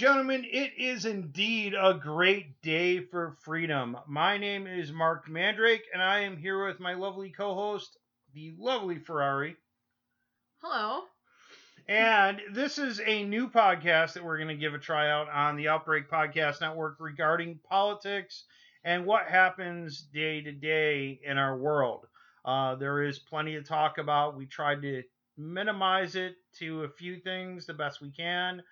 Gentlemen, it is indeed a great day for freedom. My name is Marc Mandrake, and I am here with my lovely co host, the lovely Ferrari. Hello. And this is a new podcast that we're going to give a try out on the Outbreak Podcast Network regarding politics and what happens day to day in our world. Uh, there is plenty to talk about. We tried to minimize it to a few things the best we can.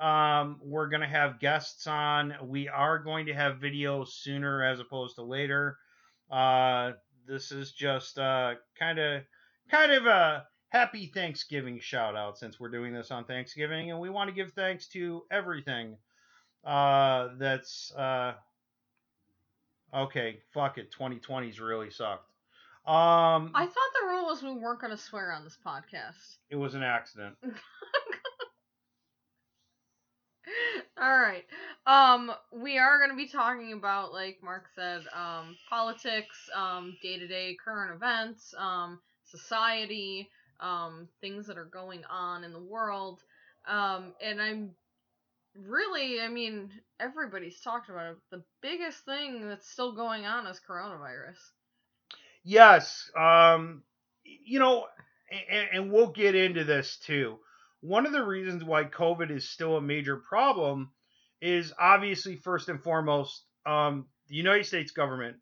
Um, we're going to have guests on. We are going to have video sooner as opposed to later. Uh, this is just uh, kind of kind of a happy Thanksgiving shout out since we're doing this on Thanksgiving, and we want to give thanks to everything uh, that's uh, okay. Fuck it, 2020's really sucked. Um, I thought the rule was we weren't going to swear on this podcast. it was an accident. All right. Um, we are going to be talking about, like Marc said, um, politics, um, day to day current events, um, society, um, things that are going on in the world. Um, and I'm really, I mean, everybody's talked about it. The biggest thing that's still going on is coronavirus. Yes. Um, you know, and, and we'll get into this too. One of the reasons why COVID is still a major problem is obviously first and foremost um, the United States government,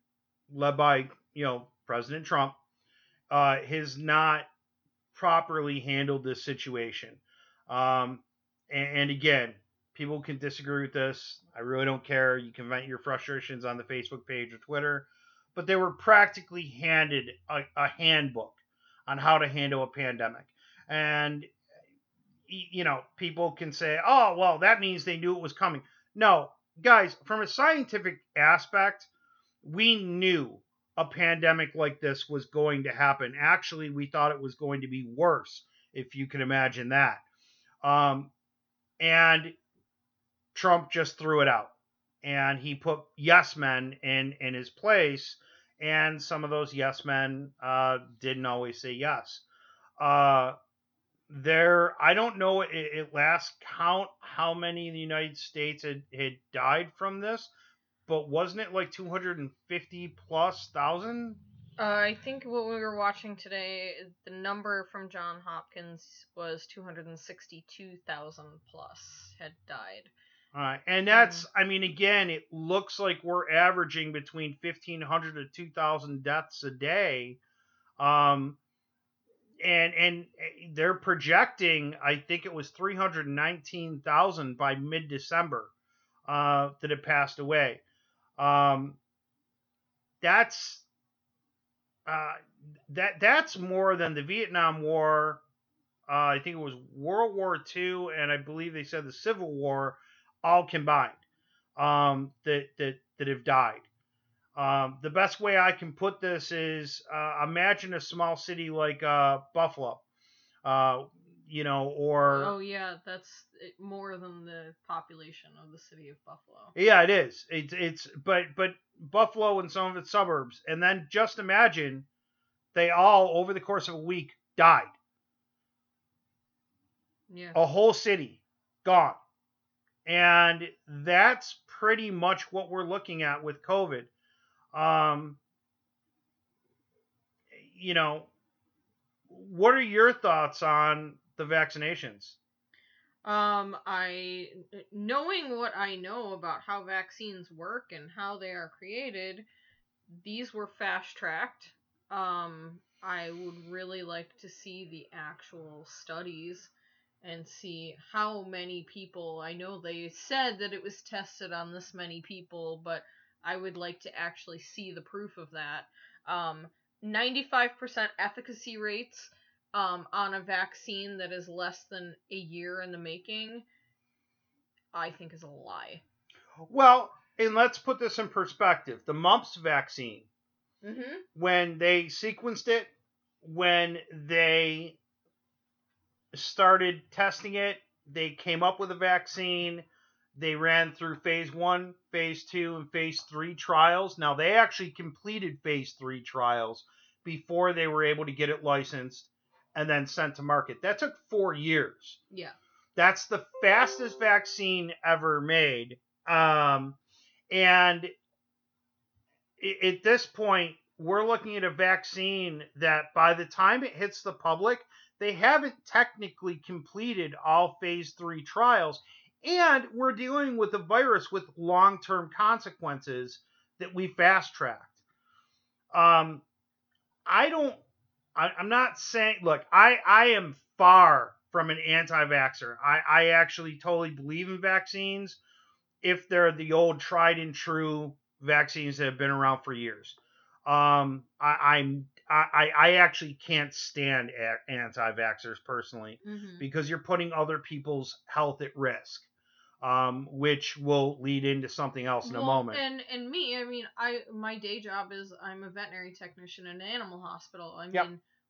led by you know President Trump, uh, has not properly handled this situation. Um, and, and again, people can disagree with this. I really don't care. You can vent your frustrations on the Facebook page or Twitter but they were practically handed a, a handbook on how to handle a pandemic. And, you know, people can say, oh, well, that means they knew it was coming. No, guys, from a scientific aspect, we knew a pandemic like this was going to happen. Actually, we thought it was going to be worse, if you can imagine that. Um, and Trump just threw it out and he put yes men in in his place and some of those yes men uh, didn't always say yes uh, there i don't know at, last count how many in the united states had, had died from this but wasn't it like 250 plus thousand Uh, I think what we were watching today, the number from John Hopkins was 262,000 plus had died. All right, and that's I mean again, it looks like we're averaging between fifteen hundred to two thousand deaths a day, um, and and eh, they're projecting I think it was three hundred nineteen thousand by mid December uh, that have passed away. Um, that's uh, that that's more than the Vietnam War. Uh, I think it was World War II, and I believe they said the Civil War all combined um, that that that have died. Um, the best way I can put this is uh, imagine a small city like uh, Buffalo, uh, you know, or Oh yeah, that's more than the population of the city of Buffalo. yeah, it is. It's it's but but Buffalo and some of its suburbs, and then just imagine they all over the course of a week died. Yeah. a whole city gone. And that's pretty much what we're looking at with COVID. Um, you know, what are your thoughts on the vaccinations? Um, I knowing what I know about how vaccines work and how they are created, these were fast tracked. Um, I would really like to see the actual studies and see how many people. I know they said that it was tested on this many people, but I would like to actually see the proof of that. Um, 95% efficacy rates um, on a vaccine that is less than a year in the making, I think is a lie. Well, and let's put this in perspective. The mumps vaccine, Mm-hmm. when they sequenced it, when they started testing it, they came up with a vaccine. They ran through phase one, phase two, and phase three trials. Now, they actually completed phase three trials before they were able to get it licensed and then sent to market. That took four years. Yeah. That's the fastest vaccine ever made. Um, and at this point, we're looking at a vaccine that by the time it hits the public, they haven't technically completed all phase three trials. And we're dealing with a virus with long term consequences that we fast tracked. Um, I don't, I, am not saying, look, I, I am far from an anti vaxxer. I, I actually totally believe in vaccines if they're the old tried and true vaccines that have been around for years. Um, I, I'm I, I actually can't stand anti-vaxxers personally mm-hmm. because you're putting other people's health at risk, um, which will lead into something else in well, a moment. And and me, I mean, I my day job is I'm a veterinary technician in an animal hospital. I mean, yep.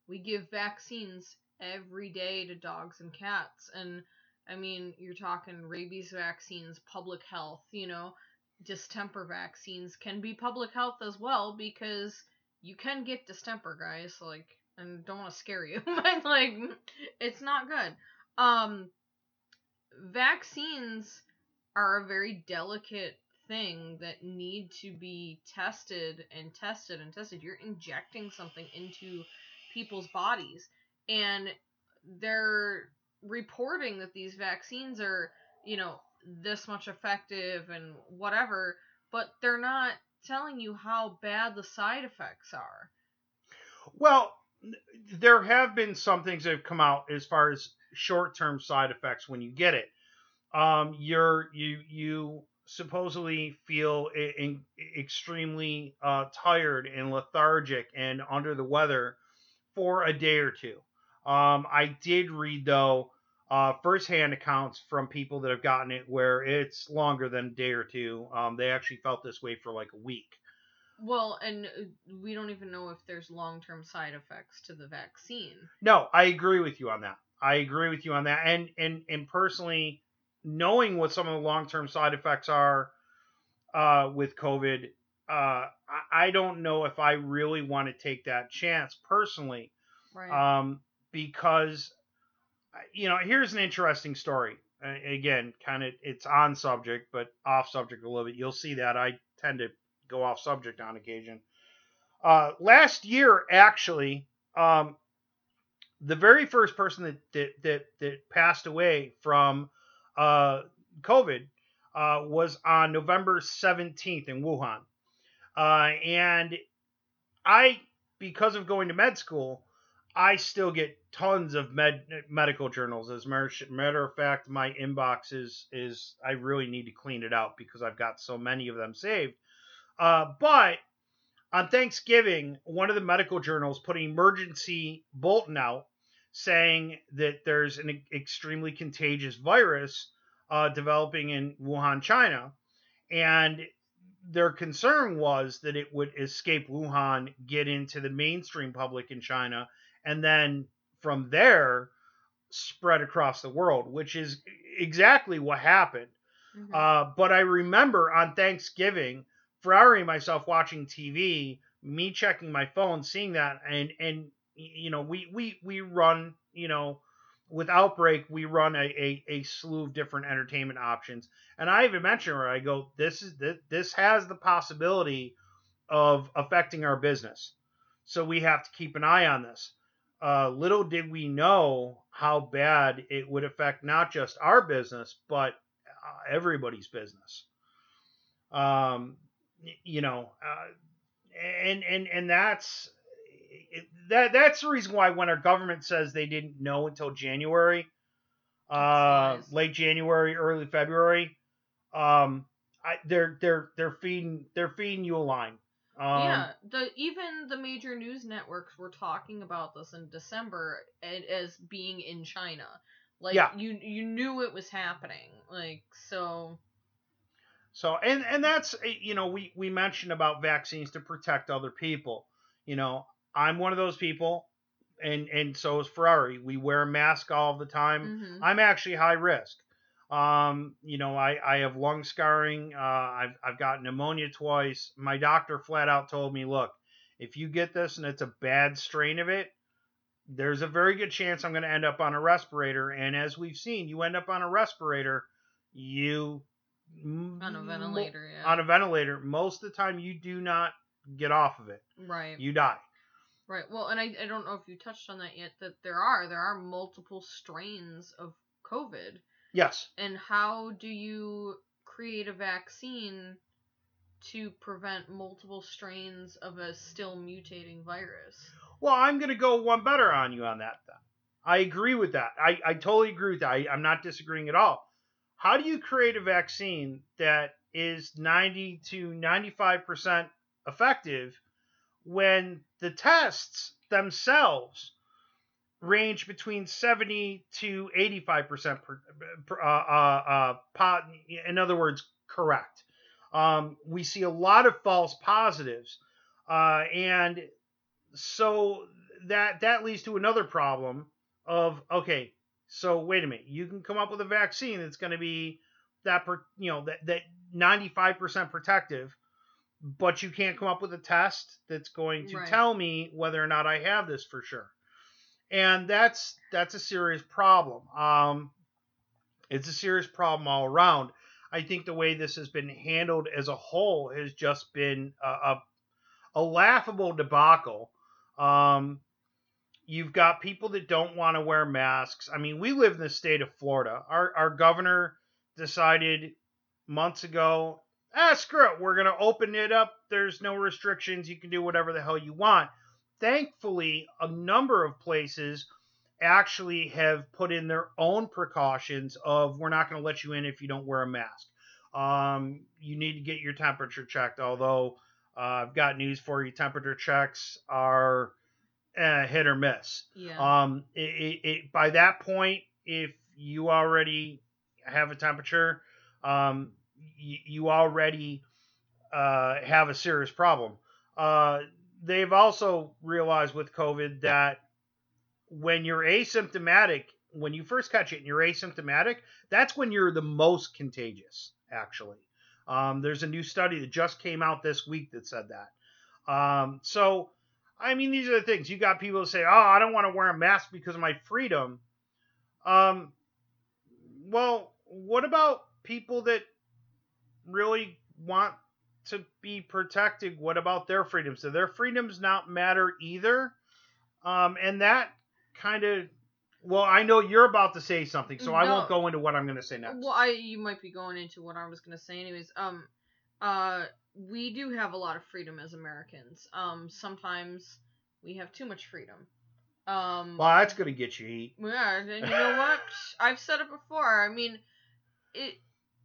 we give vaccines every day to dogs and cats, and I mean, you're talking rabies vaccines, public health, you know distemper vaccines can be public health as well because you can get distemper, guys. Like, and don't want to scare you, but like, it's not good. Um, vaccines are a very delicate thing that need to be tested and tested and tested. You're injecting something into people's bodies, and they're reporting that these vaccines are, you know, this much effective and whatever, but they're not telling you how bad the side effects are. Well, there have been some things that have come out as far as short-term side effects when you get it. Um, you're you you supposedly feel in, extremely uh, tired and lethargic and under the weather for a day or two. Um, I did read though uh, firsthand accounts from people that have gotten it where it's longer than a day or two. Um, they actually felt this way for like a week. Well, and uh, we don't even know if there's long term side effects to the vaccine. No, I agree with you on that. I agree with you on that. And and and personally, knowing what some of the long term side effects are uh, with COVID, uh, I, I don't know if I really want to take that chance personally. Right. Um, because you know, here's an interesting story. Uh, again, kind of it's on subject, but off subject a little bit. You'll see that I tend to go off subject on occasion. Uh, last year, actually, um, the very first person that that that, that passed away from uh, COVID uh, was on November 17th in Wuhan, uh, and I, because of going to med school, I still get tons of med medical journals. As matter of fact, my inbox is is I really need to clean it out because I've got so many of them saved. Uh, but on Thanksgiving, one of the medical journals put an emergency bulletin out saying that there's an extremely contagious virus uh, developing in Wuhan, China, and their concern was that it would escape Wuhan, get into the mainstream public in China, and then from there spread across the world, which is exactly what happened. Mm-hmm. Uh, but I remember on Thanksgiving, Ferrari and myself watching TV, me checking my phone, seeing that, and and you know we we we run you know with outbreak we run a, a, a slew of different entertainment options. And i even mentioned where i go this is this, this has the possibility of affecting our business. So we have to keep an eye on this. Uh, little did we know how bad it would affect not just our business, but uh, everybody's business. Um, you know, uh, and and and that's that that's the reason why when our government says they didn't know until January, uh, late January, early February, um, I, they're they're they're feeding they're feeding you a line. Um, yeah, the even the major news networks were talking about this in December as being in China. Like yeah. you you knew it was happening. Like so so and and that's eh, you know we we mentioned about vaccines to protect other people. You know, I'm one of those people and and so is Ferrari. We wear a mask all the time. Mm-hmm. I'm actually high risk. Um, you know, I, I have lung scarring. Uh, I've, I've got pneumonia twice. My doctor flat out told me, look, if you get this and it's a bad strain of it, there's a very good chance I'm going to end up on a respirator. And as we've seen, you end up on a respirator, you on a ventilator, yeah. On a ventilator, most of the time you do not get off of it. Right. You die. Right. Well, and I, I don't know if you touched on that yet. That there are there are multiple strains of COVID. Yes. And how do you create a vaccine to prevent multiple strains of a still mutating virus? Well, I'm going to go one better on you on that then. I agree with that. I, I totally agree with that. I, I'm not disagreeing at all. How do you create a vaccine that is 90 to 95% effective when the tests themselves range between 70 to 85% per, per, uh, uh, uh, in other words, correct. Um, we see a lot of false positives, uh, and so that that leads to another problem of okay, so wait a minute, you can come up with a vaccine that's going to be that per, you know that that 95% protective, but you can't come up with a test that's going to right. tell me whether or not I have this for sure. And that's that's a serious problem. Um, it's a serious problem all around. I think the way this has been handled as a whole has just been a, a, a laughable debacle. Um, you've got people that don't want to wear masks. I mean, we live in the state of Florida. Our our governor decided months ago, ah, screw it, we're gonna open it up. There's no restrictions. You can do whatever the hell you want. Thankfully, a number of places actually have put in their own precautions of we're not going to let you in if you don't wear a mask. Um, you need to get your temperature checked. Although uh, I've got news for you, temperature checks are eh, hit or miss. Yeah. Um, it, it, it, by that point, if you already have a temperature, um, you already uh, have a serious problem. Uh, they've also realized with COVID that when you're asymptomatic, when you first catch it and you're asymptomatic, that's when you're the most contagious, actually. Um, there's a new study that just came out this week that said that. Um, so, I mean, these are the things. You got people who say, oh, I don't want to wear a mask because of my freedom. Um, well, what about people that really want to be protected? What about their freedoms? Do their freedoms not matter either? Um, and that kind of well, I know you're about to say something, so no. I won't go into what I'm going to say next. Well, I you might be going into what I was going to say anyways. Um uh we do have a lot of freedom as Americans. Um sometimes we have too much freedom. Um Well, that's going to get you heat. Yeah, and you know what? I've said it before. I mean, it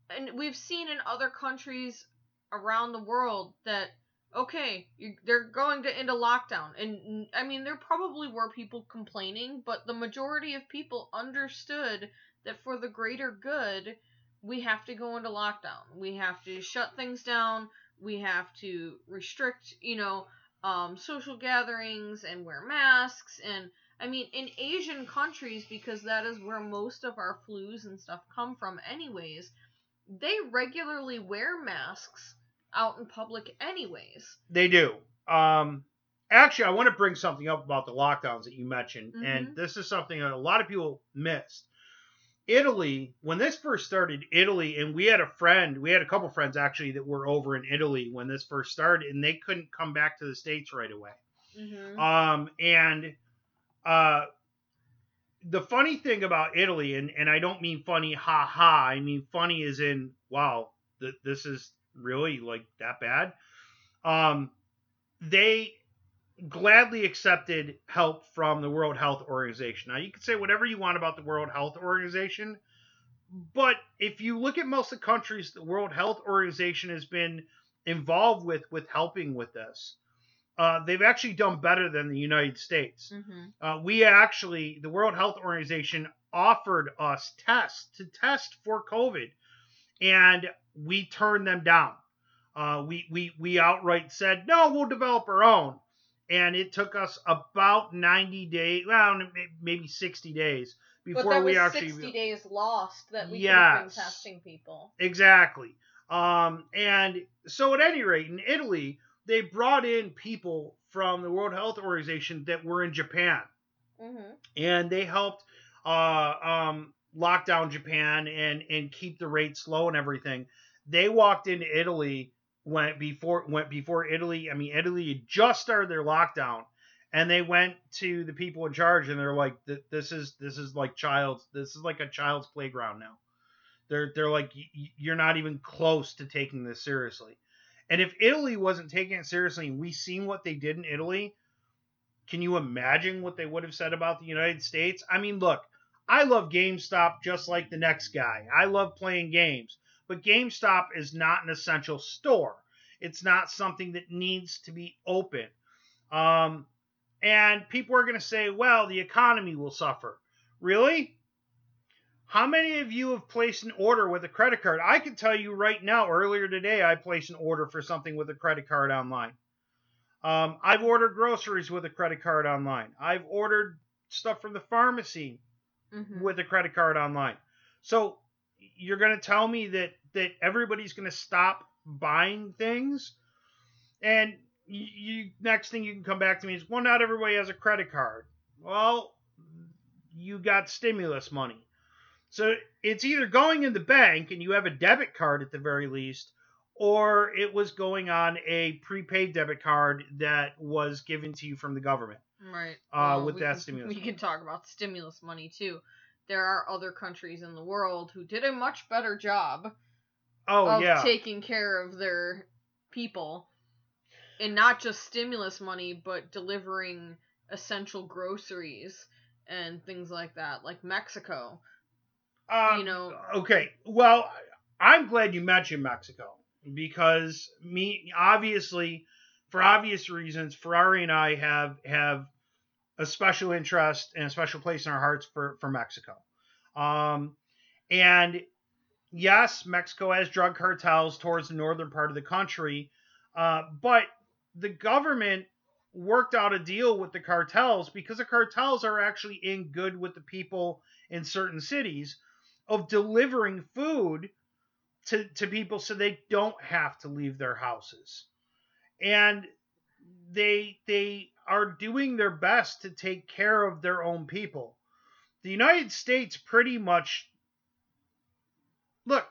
and we've seen in other countries around the world that okay, they're going to a lockdown. And I mean, there probably were people complaining, but the majority of people understood that for the greater good, we have to go into lockdown. We have to shut things down. We have to restrict, you know, um, social gatherings and wear masks. And I mean, in Asian countries, because that is where most of our flus and stuff come from, anyways, they regularly wear masks out in public anyways. They do. Um, actually, I want to bring something up about the lockdowns that you mentioned, mm-hmm. and this is something that a lot of people missed. Italy, when this first started, Italy, and we had a friend, we had a couple friends actually that were over in Italy when this first started, and they couldn't come back to the states right away. Mm-hmm. Um, and uh, the funny thing about Italy, and, and I don't mean funny, ha ha, I mean funny is in, wow, th- this is really like that bad. Um, they gladly accepted help from the World Health Organization. Now, you can say whatever you want about the World Health Organization, but if you look at most of the countries the World Health Organization has been involved with with helping with this, uh, they've actually done better than the United States. Mm-hmm. Uh, we actually, the World Health Organization offered us tests to test for COVID, and we turned them down. Uh, we, we, we outright said, no, we'll develop our own. And it took us about 90 days, well, maybe 60 days before we actually. 60 days lost that we yes, could have been testing people. Exactly. Um, and so, at any rate, in Italy, they brought in people from the World Health Organization that were in Japan. Mm-hmm. and they helped uh, um, lock down Japan and and keep the rates low and everything. They walked into Italy went before went before Italy. I mean, Italy had just started their lockdown, and they went to the people in charge and they're like, "Th- "This is this is like child's this is like a child's playground now." They're they're like, "Y- y- "You're not even close to taking this seriously." And if Italy wasn't taking it seriously, we seen what they did in Italy, can you imagine what they would have said about the United States? I mean, look, I love GameStop just like the next guy. I love playing games, but GameStop is not an essential store. It's not something that needs to be open. Um, and people are going to say, well, the economy will suffer. Really? How many of you have placed an order with a credit card? I can tell you right now, earlier today, I placed an order for something with a credit card online. Um, I've ordered groceries with a credit card online. I've ordered stuff from the pharmacy Mm-hmm. with a credit card online. So you're going to tell me that that everybody's going to stop buying things, and you, you next thing you can come back to me is well, not everybody has a credit card. Well, you got stimulus money, so it's either going in the bank and you have a debit card at the very least, or it was going on a prepaid debit card that was given to you from the government. Right. Uh, with that can, stimulus We money. can talk about stimulus money too. There are other countries in the world who did a much better job Oh of yeah, taking care of their people. And not just stimulus money, but delivering essential groceries and things like that, like Mexico. Um, you know- Okay, well, I'm glad you mentioned Mexico because me, obviously, for obvious reasons, Ferrari and I have have a special interest and a special place in our hearts for for Mexico. Um, and yes, Mexico has drug cartels towards the northern part of the country, uh, but the government worked out a deal with the cartels because the cartels are actually in good with the people in certain cities of delivering food to, to people so they don't have to leave their houses. And they they are doing their best to take care of their own people. The United States pretty much look,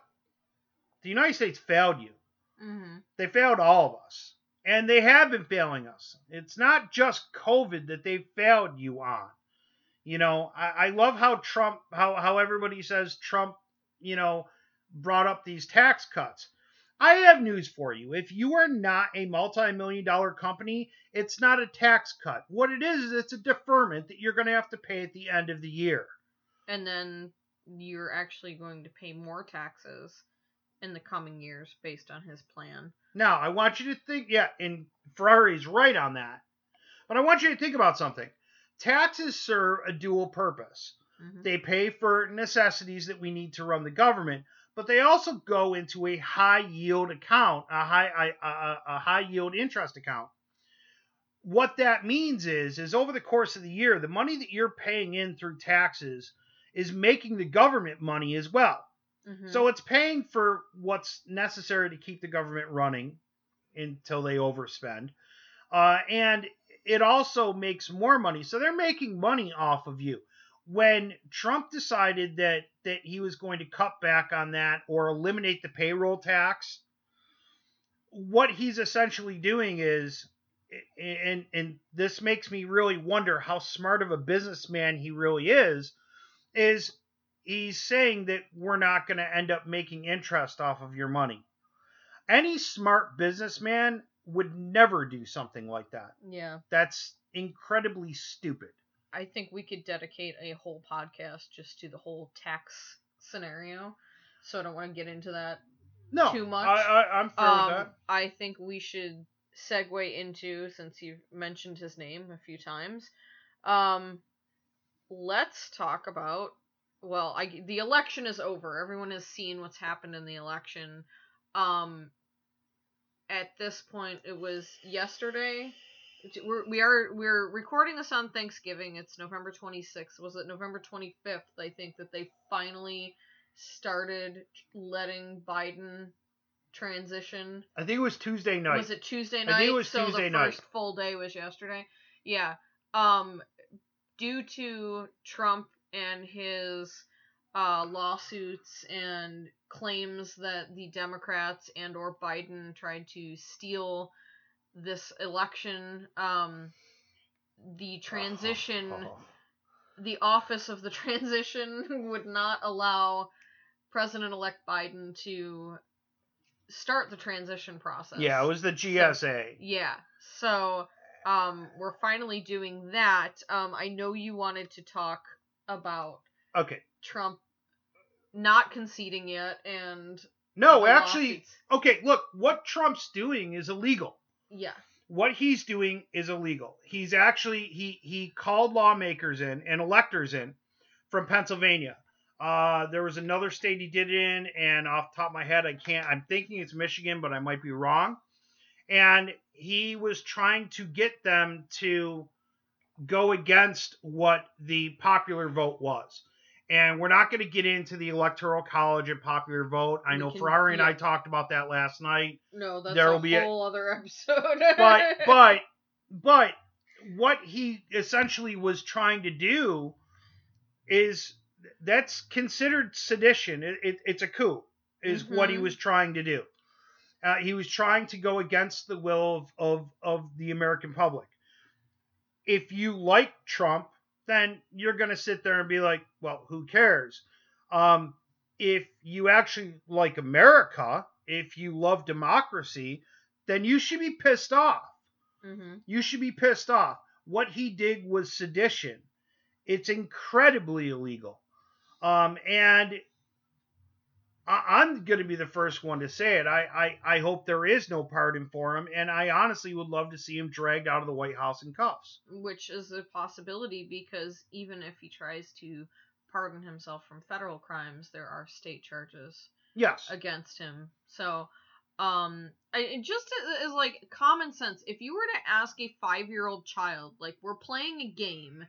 the United States failed you. Mm-hmm. They failed all of us. And they have been failing us. It's not just COVID that they failed you on. You know, I, I love how Trump, how, how everybody says Trump, you know, brought up these tax cuts. I have news for you. If you are not a multi million dollar company, it's not a tax cut. What it is, is it's a deferment that you're going to have to pay at the end of the year. And then you're actually going to pay more taxes in the coming years based on his plan. Now, I want you to think, yeah, and Ferrari's right on that. But I want you to think about something. Taxes serve a dual purpose. Mhm. They pay for necessities that we need to run the government, but they also go into a high yield account, a high a, a, a high yield interest account. What that means is is over the course of the year, the money that you're paying in through taxes is making the government money as well. Mhm. So it's paying for what's necessary to keep the government running until they overspend. Uh, and it also makes more money. So they're making money off of you. When Trump decided that that he was going to cut back on that or eliminate the payroll tax, what he's essentially doing is and and this makes me really wonder how smart of a businessman he really is is he's saying that we're not going to end up making interest off of your money. Any smart businessman would never do something like that. yeah. That's incredibly stupid. I think we could dedicate a whole podcast just to the whole tax scenario. So I don't want to get into that No, Too much? I, I, I'm fair um, with that. I think we should segue into since you've mentioned his name a few times. Um, let's talk about. Well, I the election is over. Everyone has seen what's happened in the election. Um, at this point, it was yesterday. We're, we are we're recording this on Thanksgiving. It's November 26th. Was it November 25th? I think that they finally started letting Biden transition I think it was Tuesday night. was it Tuesday night? I night? think it was so Tuesday the night. first full day was yesterday. Yeah. Um due to Trump and his uh, lawsuits and claims that the Democrats and or Biden tried to steal this election, um, the transition, the office of the transition would not allow President-elect Biden to start the transition process. Yeah, it was the GSA. Yeah. So um, we're finally doing that. Um, I know you wanted to talk about Okay. Trump not conceding yet and No, actually, okay, look, what Trump's doing is illegal. yeah. What he's doing is illegal. He's actually he he called lawmakers in and electors in from Pennsylvania. Uh, there was another state he did it in, and off the top of my head, I can't. I'm thinking it's Michigan, but I might be wrong. And he was trying to get them to go against what the popular vote was. And we're not going to get into the electoral college and popular vote. I We know can- Ferrari and I talked about that last night No, that's There a will be a- whole other episode. but but but what he essentially was trying to do is that's considered sedition. It, it, it's a coup, is what he Mhm. was trying to do. Uh, he was trying to go against the will of, of of the American public. If you like Trump, then you're going to sit there and be like, well, who cares? Um, if you actually like America, if you love democracy, then you should be pissed off. hmm You should be pissed off. What he did was sedition. It's incredibly illegal. Um, and I, I'm going to be the first one to say it. I, I, I hope there is no pardon for him, and I honestly would love to see him dragged out of the White House in cuffs. Which is a possibility because even if he tries to pardon himself from federal crimes, there are state charges Yes. against him. So, um, I, it just as, as like common sense, if you were to ask a five year old child, like we're playing a game,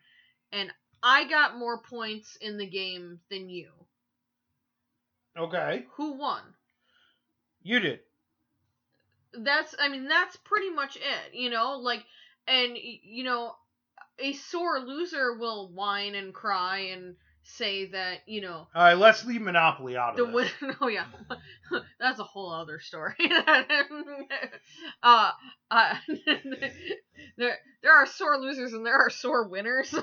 and I got more points in the game than you, Okay. who won? You did. That's, I mean, that's pretty much it, you know, like, and you know, a sore loser will whine and cry and say that, you know, All right, let's leave Monopoly out the of win. Oh yeah, that's a whole other story. uh, uh, there there are sore losers and there are sore winners.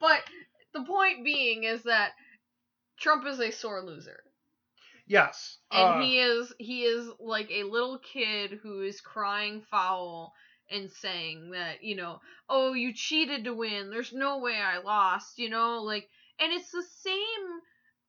but the point being is that Trump is a sore loser, Yes. and uh, he is he is like a little kid who is crying foul and saying that you know oh you cheated to win there's no way i lost you know like and it's the same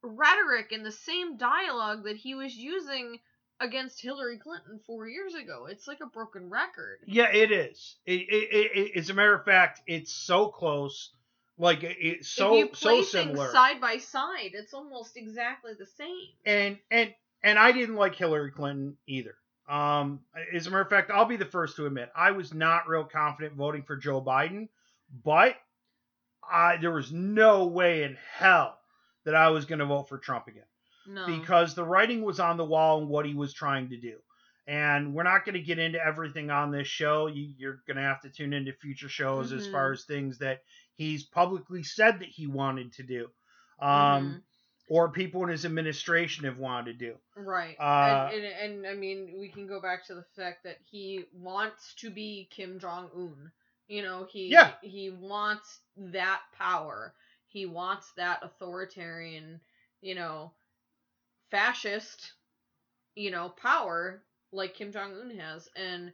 rhetoric and the same dialogue that he was using against hillary clinton four years ago it's like a broken record Yeah, it is. It, it, it, it- as a matter of fact, it's so close. Like it- it's so if you play so things similar. side by side it's almost exactly the same and and and I didn't like Hillary Clinton either. Um, as a matter of fact, I'll be the first to admit I was not real confident voting for Joe Biden, but I there was no way in hell that I was going to vote for Trump again no because the writing was on the wall and what he was trying to do. And we're not going to get into everything on this show. You, you're going to have to tune into future shows as Mhm. far as things that he's publicly said that he wanted to do, um, Mhm. or people in his administration have wanted to do. Right. Uh, and, and, and I mean, we can go back to the fact that he wants to be Kim Jong Un. You know, he Yeah. he wants that power. He wants that authoritarian, you know, fascist, you know, power like Kim Jong Un has, and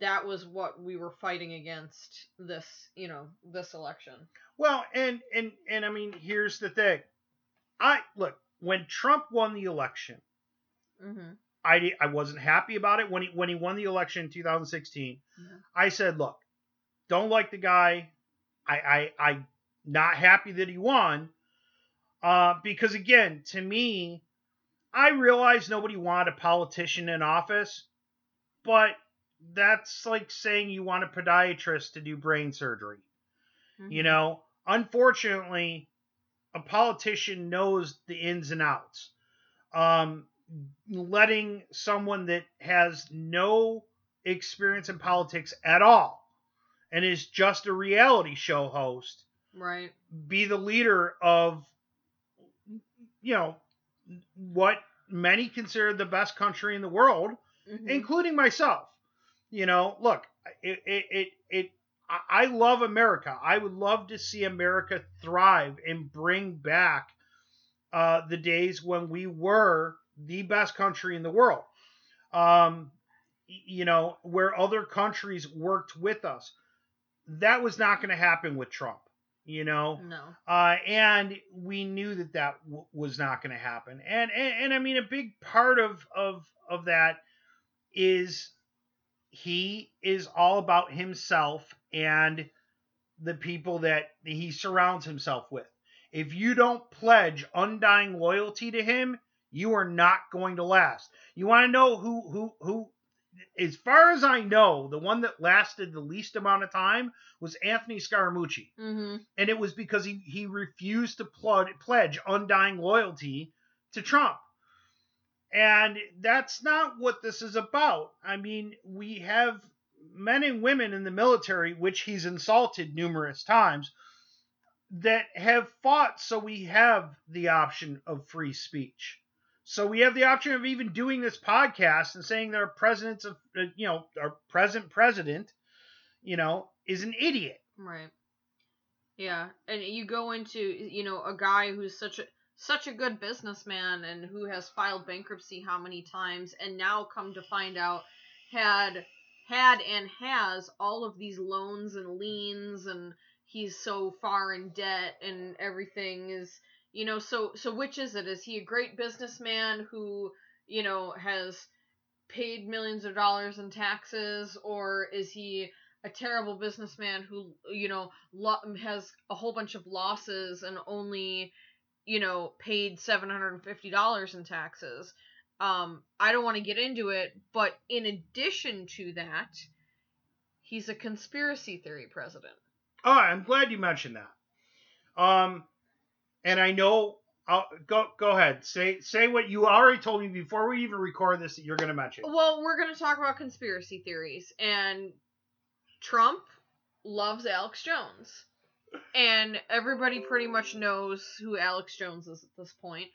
that was what we were fighting against this, you know, this election. Well, and and and I mean, here's the thing. I look when Trump won the election, Mm-hmm. I I wasn't happy about it when he when he won the election in 2016. Yeah. I said, look, don't like the guy. I I I not happy that he won. Uh, because again, to me, I realize nobody wanted a politician in office, but that's like saying you want a podiatrist to do brain surgery. You know, unfortunately, a politician knows the ins and outs. Um, letting someone that has no experience in politics at all, and is just a reality show host Right. be the leader of you know what many consider the best country in the world Mhm. including myself you know look it it it, it I- love America. I would love to see America thrive and bring back uh, the days when we were the best country in the world. Um, you know, where other countries worked with us. That was not going to happen with Trump. You know, No. uh, and we knew that that w- was not going to happen. And, and and I mean, a big part of of of that is he is all about himself and the people that he surrounds himself with. If you don't pledge undying loyalty to him, you are not going to last. You want to know who who who as far as I know, the one that lasted the least amount of time was Anthony Scaramucci Mm-hmm. and it was because he, he refused to pl- pledge undying loyalty to Trump. And that's not what this is about. I mean, we have men and women in the military, which he's insulted numerous times, that have fought so we have the option of free speech. So we have the option of even doing this podcast and saying that our president's, of, uh, you know, our present president, you know, is an idiot. Right. Yeah, and you go into you know a guy who's such a such a good businessman and who has filed bankruptcy how many times and now come to find out had had and has all of these loans and liens and he's so far in debt and everything is you know so so which is it? Is he a great businessman who you know has paid millions of dollars in taxes or is he a terrible businessman who you know lo- has a whole bunch of losses and only you know paid $750 in taxes um i don't want to get into it but in addition to that he's a conspiracy theory president Oh, I'm glad you mentioned that. Um, and I know. I'll, go go ahead. Say say what you already told me before we even record this that you're going to mention. well we're going to talk about conspiracy theories and trump loves alex jones and everybody pretty much knows who alex jones is at this point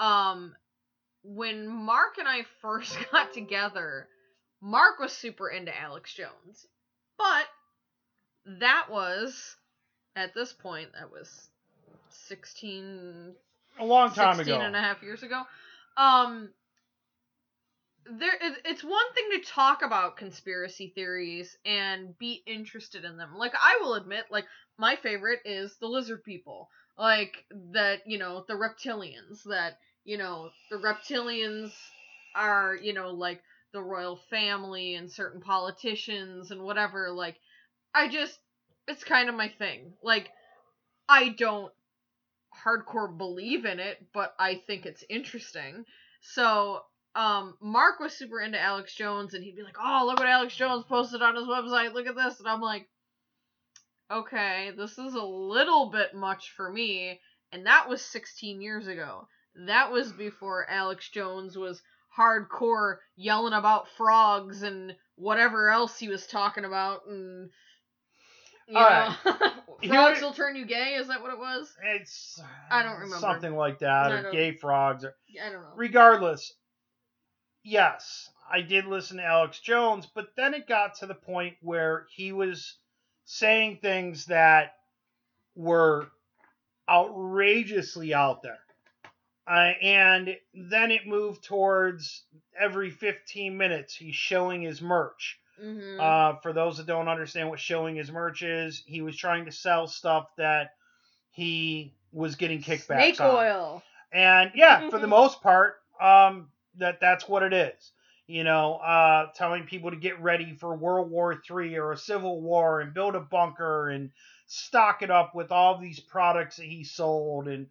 um when marc and i first got together marc was super into alex jones but that was at this point that was 16 A long time 16 ago. and a half years ago. Um, there, it's one thing to talk about conspiracy theories and be interested in them. Like I will admit, like my favorite is the lizard people, like that you know the reptilians. That you know the reptilians are you know like the royal family and certain politicians and whatever. Like I just, it's kind of my thing. Like I don't hardcore believe in it, but I think it's interesting. So, um, Marc was super into Alex Jones, and he'd be like, "Oh, look what Alex Jones posted on his website. Look at this," and I'm like, "Okay, this is a little bit much for me." And that was 16 years ago. That was before Alex Jones was hardcore yelling about frogs and whatever else he was talking about, and you All know, Here- frogs will turn you gay. Is that what it was? It's I don't remember. something like that, I or gay frogs. Or, I don't know. regardless, yes, I did listen to Alex Jones, but then it got to the point where he was saying things that were outrageously out there. Uh, and then it moved towards every 15 minutes he's showing his merch. hmm Uh, for those that don't understand what showing his merch is, he was trying to sell stuff that he was getting kickbacks Snake on. oil. And yeah, for the most part, um, that that's what it is. You know, uh, telling people to get ready for World War Three or a Civil War and build a bunker and stock it up with all these products that he sold and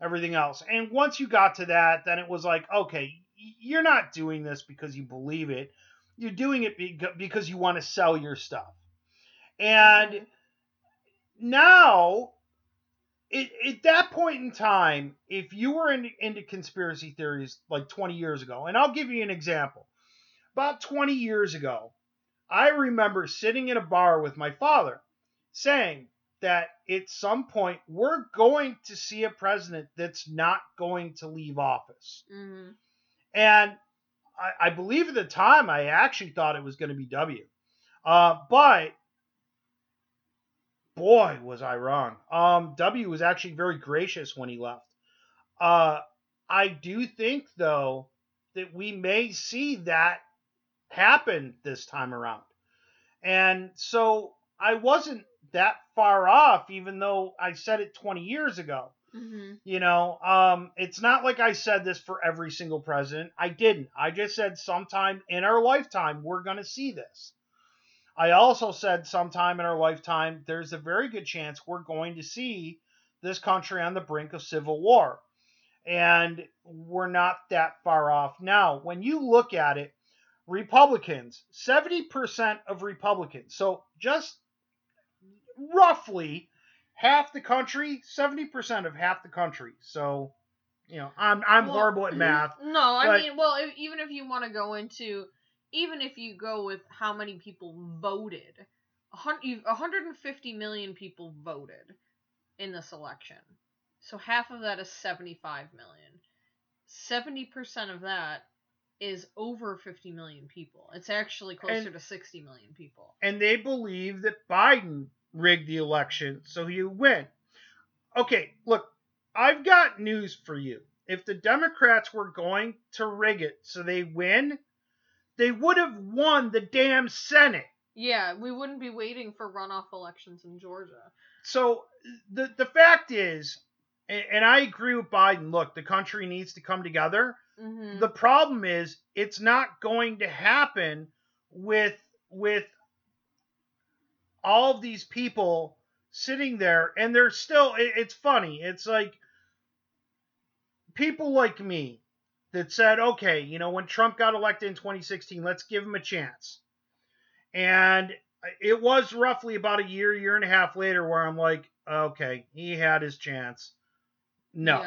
everything else. And once you got to that, then it was like, okay, you're not doing this because you believe it. You're doing it beca- because you want to sell your stuff. And Mhm. now it, at that point in time, if you were in, into conspiracy theories like 20 years ago, and I'll give you an example. About 20 years ago, I remember sitting in a bar with my father, saying that at some point we're going to see a president that's not going to leave office. hmm And I, I believe at the time I actually thought it was going to be W. Uh, but boy, was I wrong. Um, W was actually very gracious when he left. Uh, I do think, though, that we may see that happen this time around. And so I wasn't that far off, even though I said it 20 years ago. hmm You know, um, it's not like I said this for every single president. I didn't. I just said sometime in our lifetime we're going to see this. I also said sometime in our lifetime there's a very good chance we're going to see this country on the brink of civil war. And we're not that far off now. When you look at it, Republicans, 70% of Republicans, so just roughly half the country, 70% of half the country. So, you know, I'm I'm Well, horrible at mm-hmm. math. No, I mean, well, if, even if you want to go into, even if you go with how many people voted, a hun- you- 150 million people voted in this election. So half of that is 75 million. 70% of that is over 50 million people. It's actually closer And- to 60 million people. And they believe that Biden rigged the election so he would win. Okay, look, I've got news for you. If the Democrats were going to rig it so they win, they would have won the damn Senate. Yeah, we wouldn't be waiting for runoff elections in Georgia. so the the fact is, and, and I agree with Biden. Look, the country needs to come together. hmm The problem is, it's not going to happen with with all of these people sitting there, and they're still. It, it's funny. It's like people like me that said, okay, you know, when Trump got elected in 2016, let's give him a chance. And it was roughly about a year, year and a half later where I'm like, okay, he had his chance. No.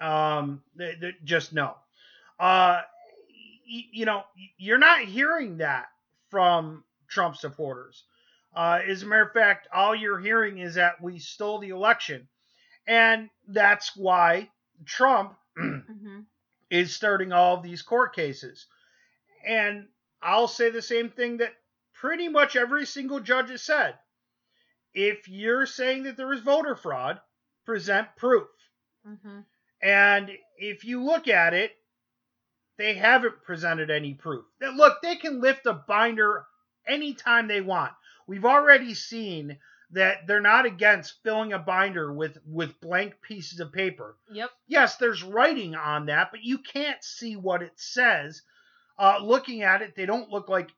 Yeah. Um, th- th- just no. Uh, y- you know, you're not hearing that from Trump supporters. Uh, as a matter of fact, all you're hearing is that we stole the election. And that's why Trump is starting all of these court cases. And I'll say the same thing that pretty much every single judge has said. If you're saying that there is voter fraud, present proof. hmm And if you look at it, they haven't presented any proof. Look, they can lift a binder anytime they want. We've already seen that they're not against filling a binder with with blank pieces of paper. Yep. Yes, there's writing on that, but you can't see what it says. Uh, looking at it, they don't look like.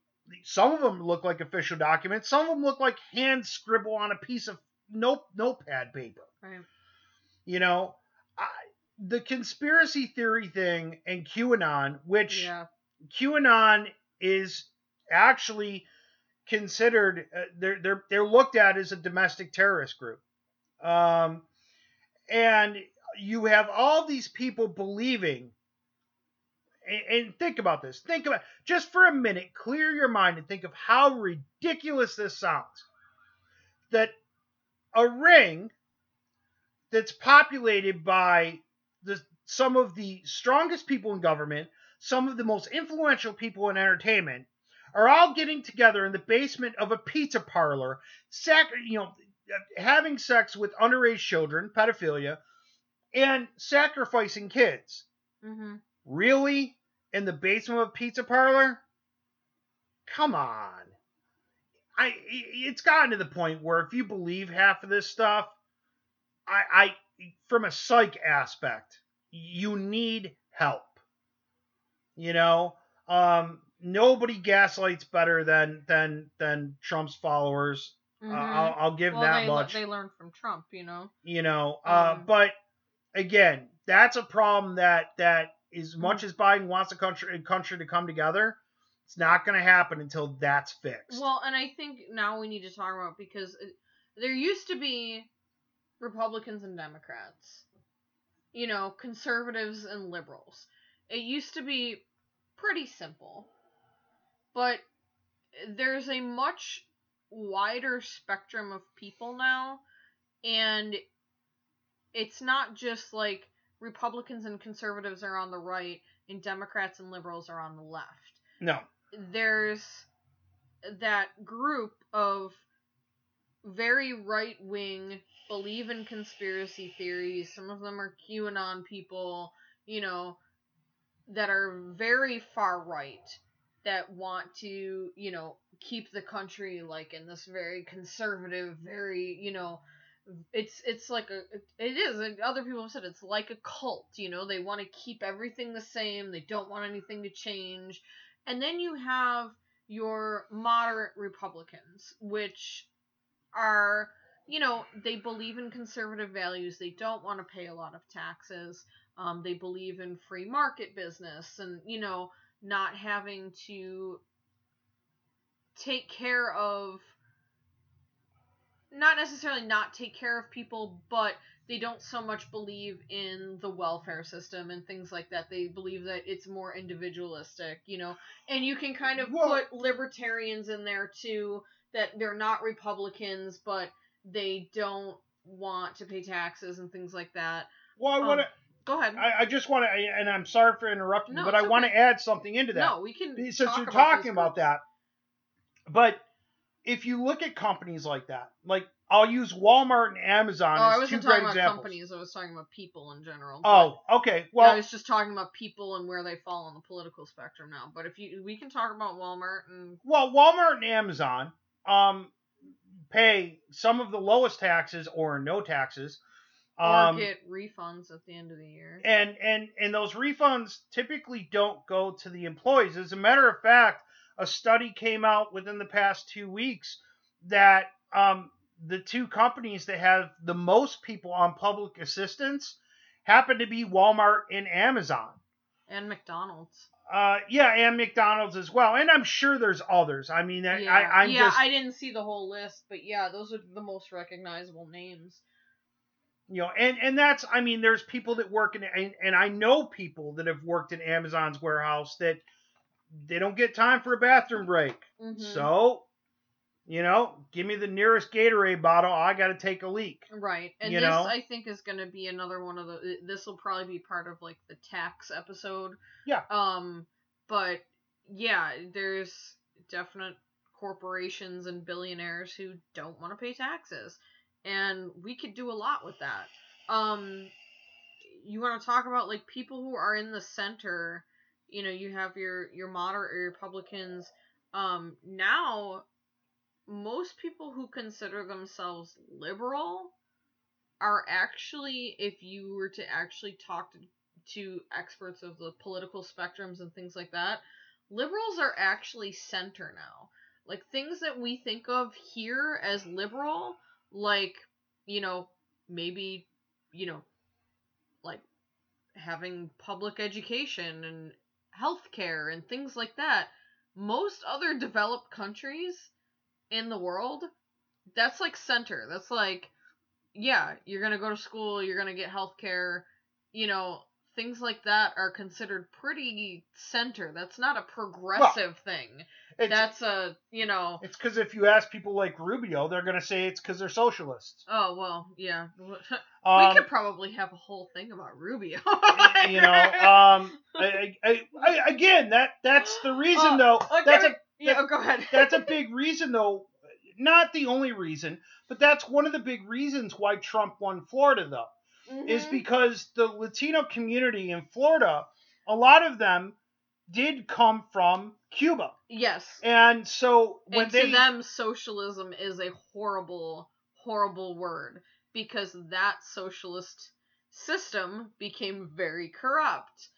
Some of them look like official documents. Some of them look like hand scribble on a piece of note notepad paper. Right. You know, I, the conspiracy theory thing and QAnon, which Yeah. QAnon is actually considered uh, they're they're they're looked at as a domestic terrorist group. Um, and you have all these people believing and, and think about this. Think about just for a minute, clear your mind and think of how ridiculous this sounds. That a ring that's populated by the some of the strongest people in government, some of the most influential people in entertainment, are all getting together in the basement of a pizza parlor, sac- you know, having sex with underage children, pedophilia, and sacrificing kids. hmm Really? In the basement of a pizza parlor? Come on. I it's gotten to the point where if you believe half of this stuff, I I from a psych aspect, you need help. You know, um nobody gaslights better than than than Trump's followers. hmm Uh, I'll, I'll give well, that they, much they learned from Trump, you know. you know uh, Um, but again that's a problem that that as Mm-hmm. much as biden wants a country country to come together it's not going to happen until that's fixed Well, and I think now we need to talk about because it, there used to be Republicans and Democrats, you know, conservatives and liberals. It used to be pretty simple, but there's a much wider spectrum of people now and it's not just like Republicans and conservatives are on the right and Democrats and liberals are on the left. No. There's that group of very right wing, believe in conspiracy theories. Some of them are QAnon people, you know, that are very far right that want to, you know, keep the country like in this very conservative, very, you know, it's it's like a it is other people have said it's like a cult you know? They want to keep everything the same. They don't want anything to change. And then you have your moderate republicans which are you know they believe in conservative values. They don't want to pay a lot of taxes. Um, they believe in free market business. And you know not having to take care of not necessarily not take care of people, but they don't so much believe in the welfare system and things like that. They believe that it's more individualistic, you know. And you can kind of Well- put libertarians in there too, that they're not Republicans, but they don't want to pay taxes and things like that. Well, I Um, want to. Go ahead. I, I just want to, and I'm sorry for interrupting, No, but I it's want to add something into that. no, we can. since talk you're talking about that. But if you look at companies like that, like I'll use Walmart and Amazon Oh, I as two wasn't great talking about examples. companies. I was talking about people in general. Oh, okay. Yeah, Well, I was just talking about people and where they fall on the political spectrum now. But if you, we can talk about Walmart and well, Walmart and Amazon um, pay some of the lowest taxes or no taxes. Or Um, get refunds at the end of the year. and and and those refunds typically don't go to the employees. As a matter of fact, a study came out within the past two weeks that um, the two companies that have the most people on public assistance happen to be Walmart and Amazon. And McDonald's. Uh, yeah, and McDonald's as well, and I'm sure there's others. I mean, I, yeah, I, I'm yeah. just I didn't see the whole list, but yeah, those are the most recognizable names. You know, and and that's I mean, there's people that work in, and, and I know people that have worked in Amazon's warehouse that they don't get time for a bathroom break. Mhm. So, you know, give me the nearest Gatorade bottle. I got to take a leak. Right, and you this know? I think is going to be another one of the. This will probably be part of like the tax episode. Yeah. Um, but yeah, there's definite corporations and billionaires who don't want to pay taxes, and we could do a lot with that. Um, you want to talk about like people who are in the center. You know, you have your your moderate Republicans. Um, now most people who consider themselves liberal are actually, if you were to actually talk to, to experts of the political spectrums and things like that, liberals are actually center now. Like things that we think of here as liberal, like, you know, maybe, you know, like having public education and healthcare and things like that. Most other developed countries in the world, that's like center. That's like, yeah, you're gonna go to school, you're gonna get health care, you know, things like that are considered pretty center. That's not a progressive thing. It's That's a, you know, it's because if you ask people like Rubio, they're gonna say it's because they're socialists. oh well, yeah. Um, we could probably have a whole thing about Rubio. you know, um, I, I, I, again, that that's the reason Uh, though. Okay, That's a yeah, oh, go ahead. that's a big reason though. Not the only reason, but that's one of the big reasons why Trump won Florida though. is Mhm. because the Latino community in Florida, a lot of them did come from Cuba. yes. And so when and they to them socialism is a horrible horrible word because that socialist system became very corrupt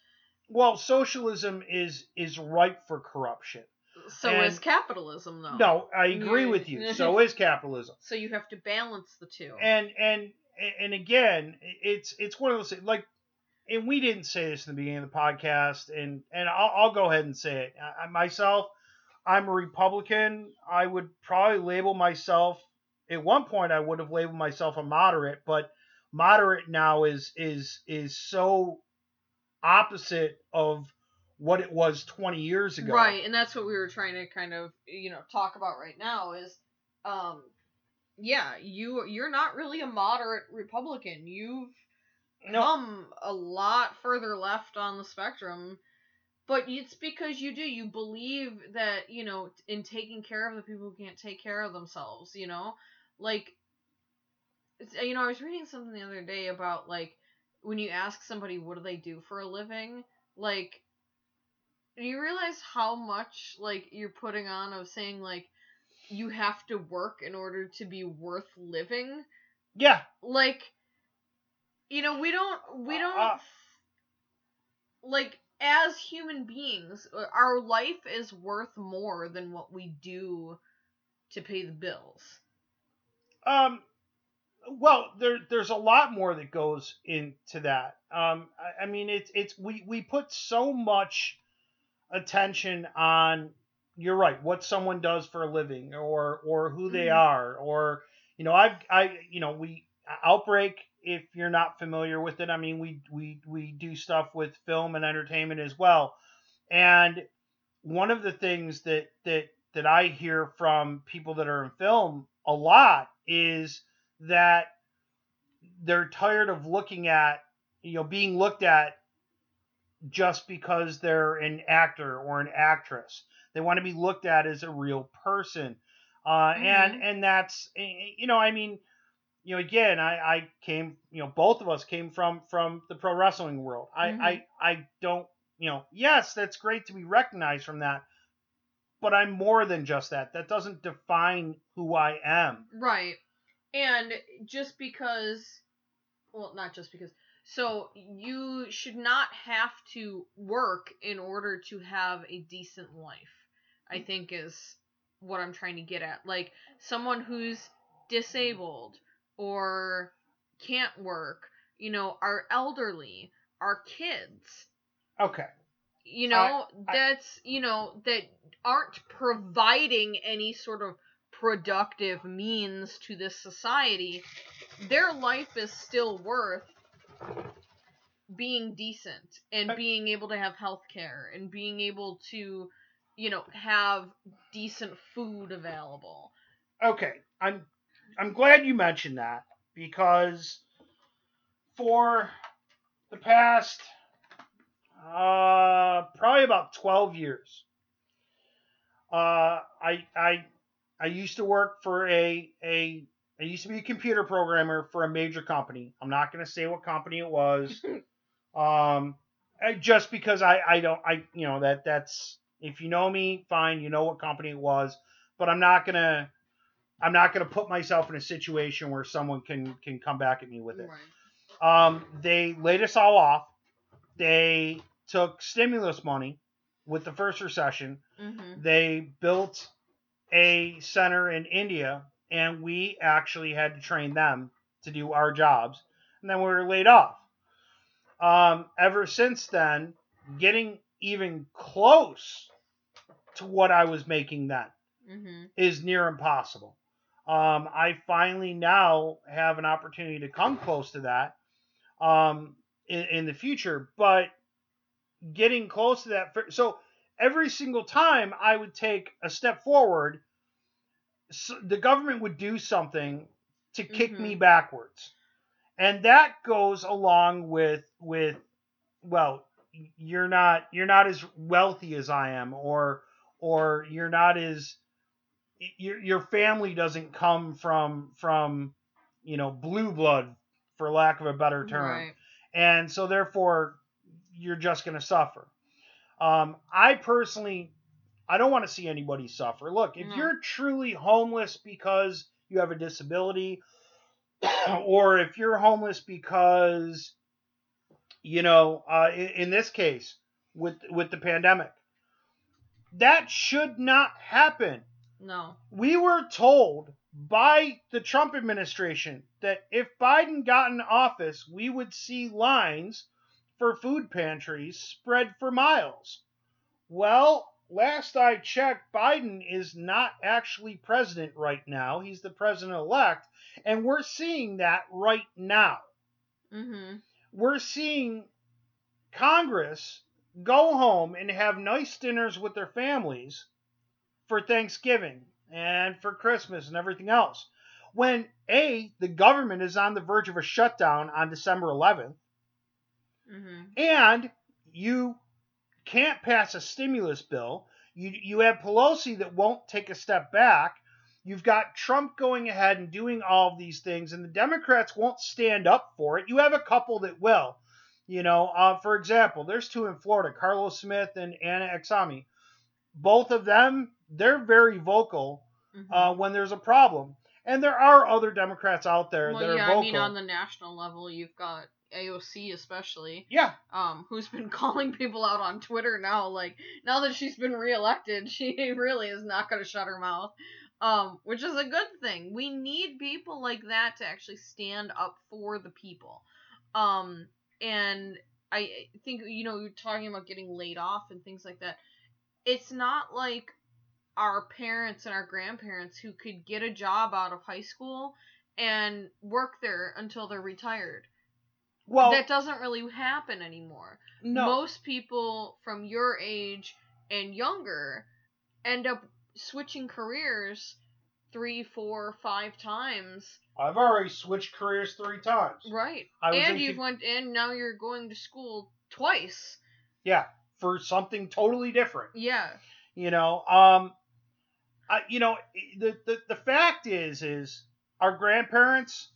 well socialism is is ripe for corruption. so And- is capitalism though No, I agree with you. So is capitalism. so you have to balance the two And and and again, it's it's one of those things like and we didn't say this in the beginning of the podcast and and I'll, I'll go ahead and say it. I, myself, I'm a Republican. I would probably label myself at one point I would have labeled myself a moderate, but moderate now is is is so opposite of what it was 20 years ago. right and that's what we were trying to kind of you know talk about right now is um, yeah, you you're not really a moderate Republican. You've No, come a lot further left on the spectrum. But it's because you do. You believe that, you know, in taking care of the people who can't take care of themselves, you know? Like, it's, you know, I was reading something the other day about, like, when you ask somebody what do they do for a living, like, do you realize how much, like, you're putting on of saying, like, you have to work in order to be worth living? yeah, like you know we don't we don't Uh, like as human beings uh, our life is worth more than what we do to pay the bills Um, well, there there's a lot more that goes into that. Um, I, I mean, it's it's we we put so much attention on. You're right. What someone does for a living, or or who they Mhm. are, or you know, I've I you know we outbreak. If you're not familiar with it, I mean, we we we do stuff with film and entertainment as well, and one of the things that that that I hear from people that are in film a lot is that they're tired of looking at you know being looked at just because they're an actor or an actress. They want to be looked at as a real person, uh, and Mhm. and that's eh, you know I mean you know again I I came you know both of us came from from the pro wrestling world. I Mhm. I I don't you know yes that's great to be recognized from that, but I'm more than just that. That doesn't define who I am. right and just because well not just because so you should not have to work in order to have a decent life i think is what i'm trying to get at like someone who's disabled or can't work you know are elderly are kids. Okay. you know I- that's you know that aren't providing any sort of productive means to this society. Their life is still worth being decent and being able to have health care and being able to you know have decent food available. Okay, I'm I'm glad you mentioned that because for the past uh probably about 12 years uh I I I used to work for a a I used to be a computer programmer for a major company. I'm not going to say what company it was. um just because I I don't I you know that that's if you know me fine, you know what company it was, but I'm not going to I'm not going to put myself in a situation where someone can can come back at me with it. right Um, they laid us all off. They took stimulus money with the first recession. mm-hmm. They built a center in India, and we actually had to train them to do our jobs. And then we were laid off. Um, ever since then, getting even close to what I was making then Mm-hmm. is near impossible. Um, I finally now have an opportunity to come close to that um, in, in the future, but getting close to that. So every single time I would take a step forward, s the government would do something to kick me Mhm. backwards, and that goes along with with well, you're not you're not as wealthy as I am, or or you're not as your your family doesn't come from from you know blue blood for lack of a better term. Right. And so therefore you're just going to suffer. Um, i personally i don't want to see anybody suffer. Look if you're truly homeless because you have a disability or if you're homeless because you know uh, in, in this case with with the pandemic that should not happen no we were told by the Trump administration that if Biden got in office, we would see lines for food pantries spread for miles. Well, last I checked, Biden is not actually president right now. He's the president elect, and we're seeing that right now. mm-hmm. We're seeing Congress go home and have nice dinners with their families for Thanksgiving and for Christmas and everything else. When A, the government is on the verge of a shutdown on December 11th, hmm and you can't pass a stimulus bill. You you have Pelosi that won't take a step back. You've got Trump going ahead and doing all of these things, and the Democrats won't stand up for it. You have a couple that will. You know, uh, for example, there's two in Florida, Carlos Smith and Anna Eskamani. Both of them, they're very vocal hmm uh, when there's a problem. And there are other Democrats out there well, that are yeah, vocal. I mean, on the national level, you've got AOC especially, yeah, um, who's been calling people out on Twitter now. Like now that she's been reelected, she really is not going to shut her mouth, um, which is a good thing. We need people like that to actually stand up for the people, um, and I think you know you're talking about getting laid off and things like that. It's not like our parents and our grandparents who could get a job out of high school and work there until they're retired well, that doesn't really happen anymore. no, Most people from your age and younger end up switching careers three, four, five times. I've already switched careers three times. Right. And you've co- went and now you're going to school twice. Yeah, for something totally different. Yeah. You know, um, I, you know, the, the the fact is, is our grandparents,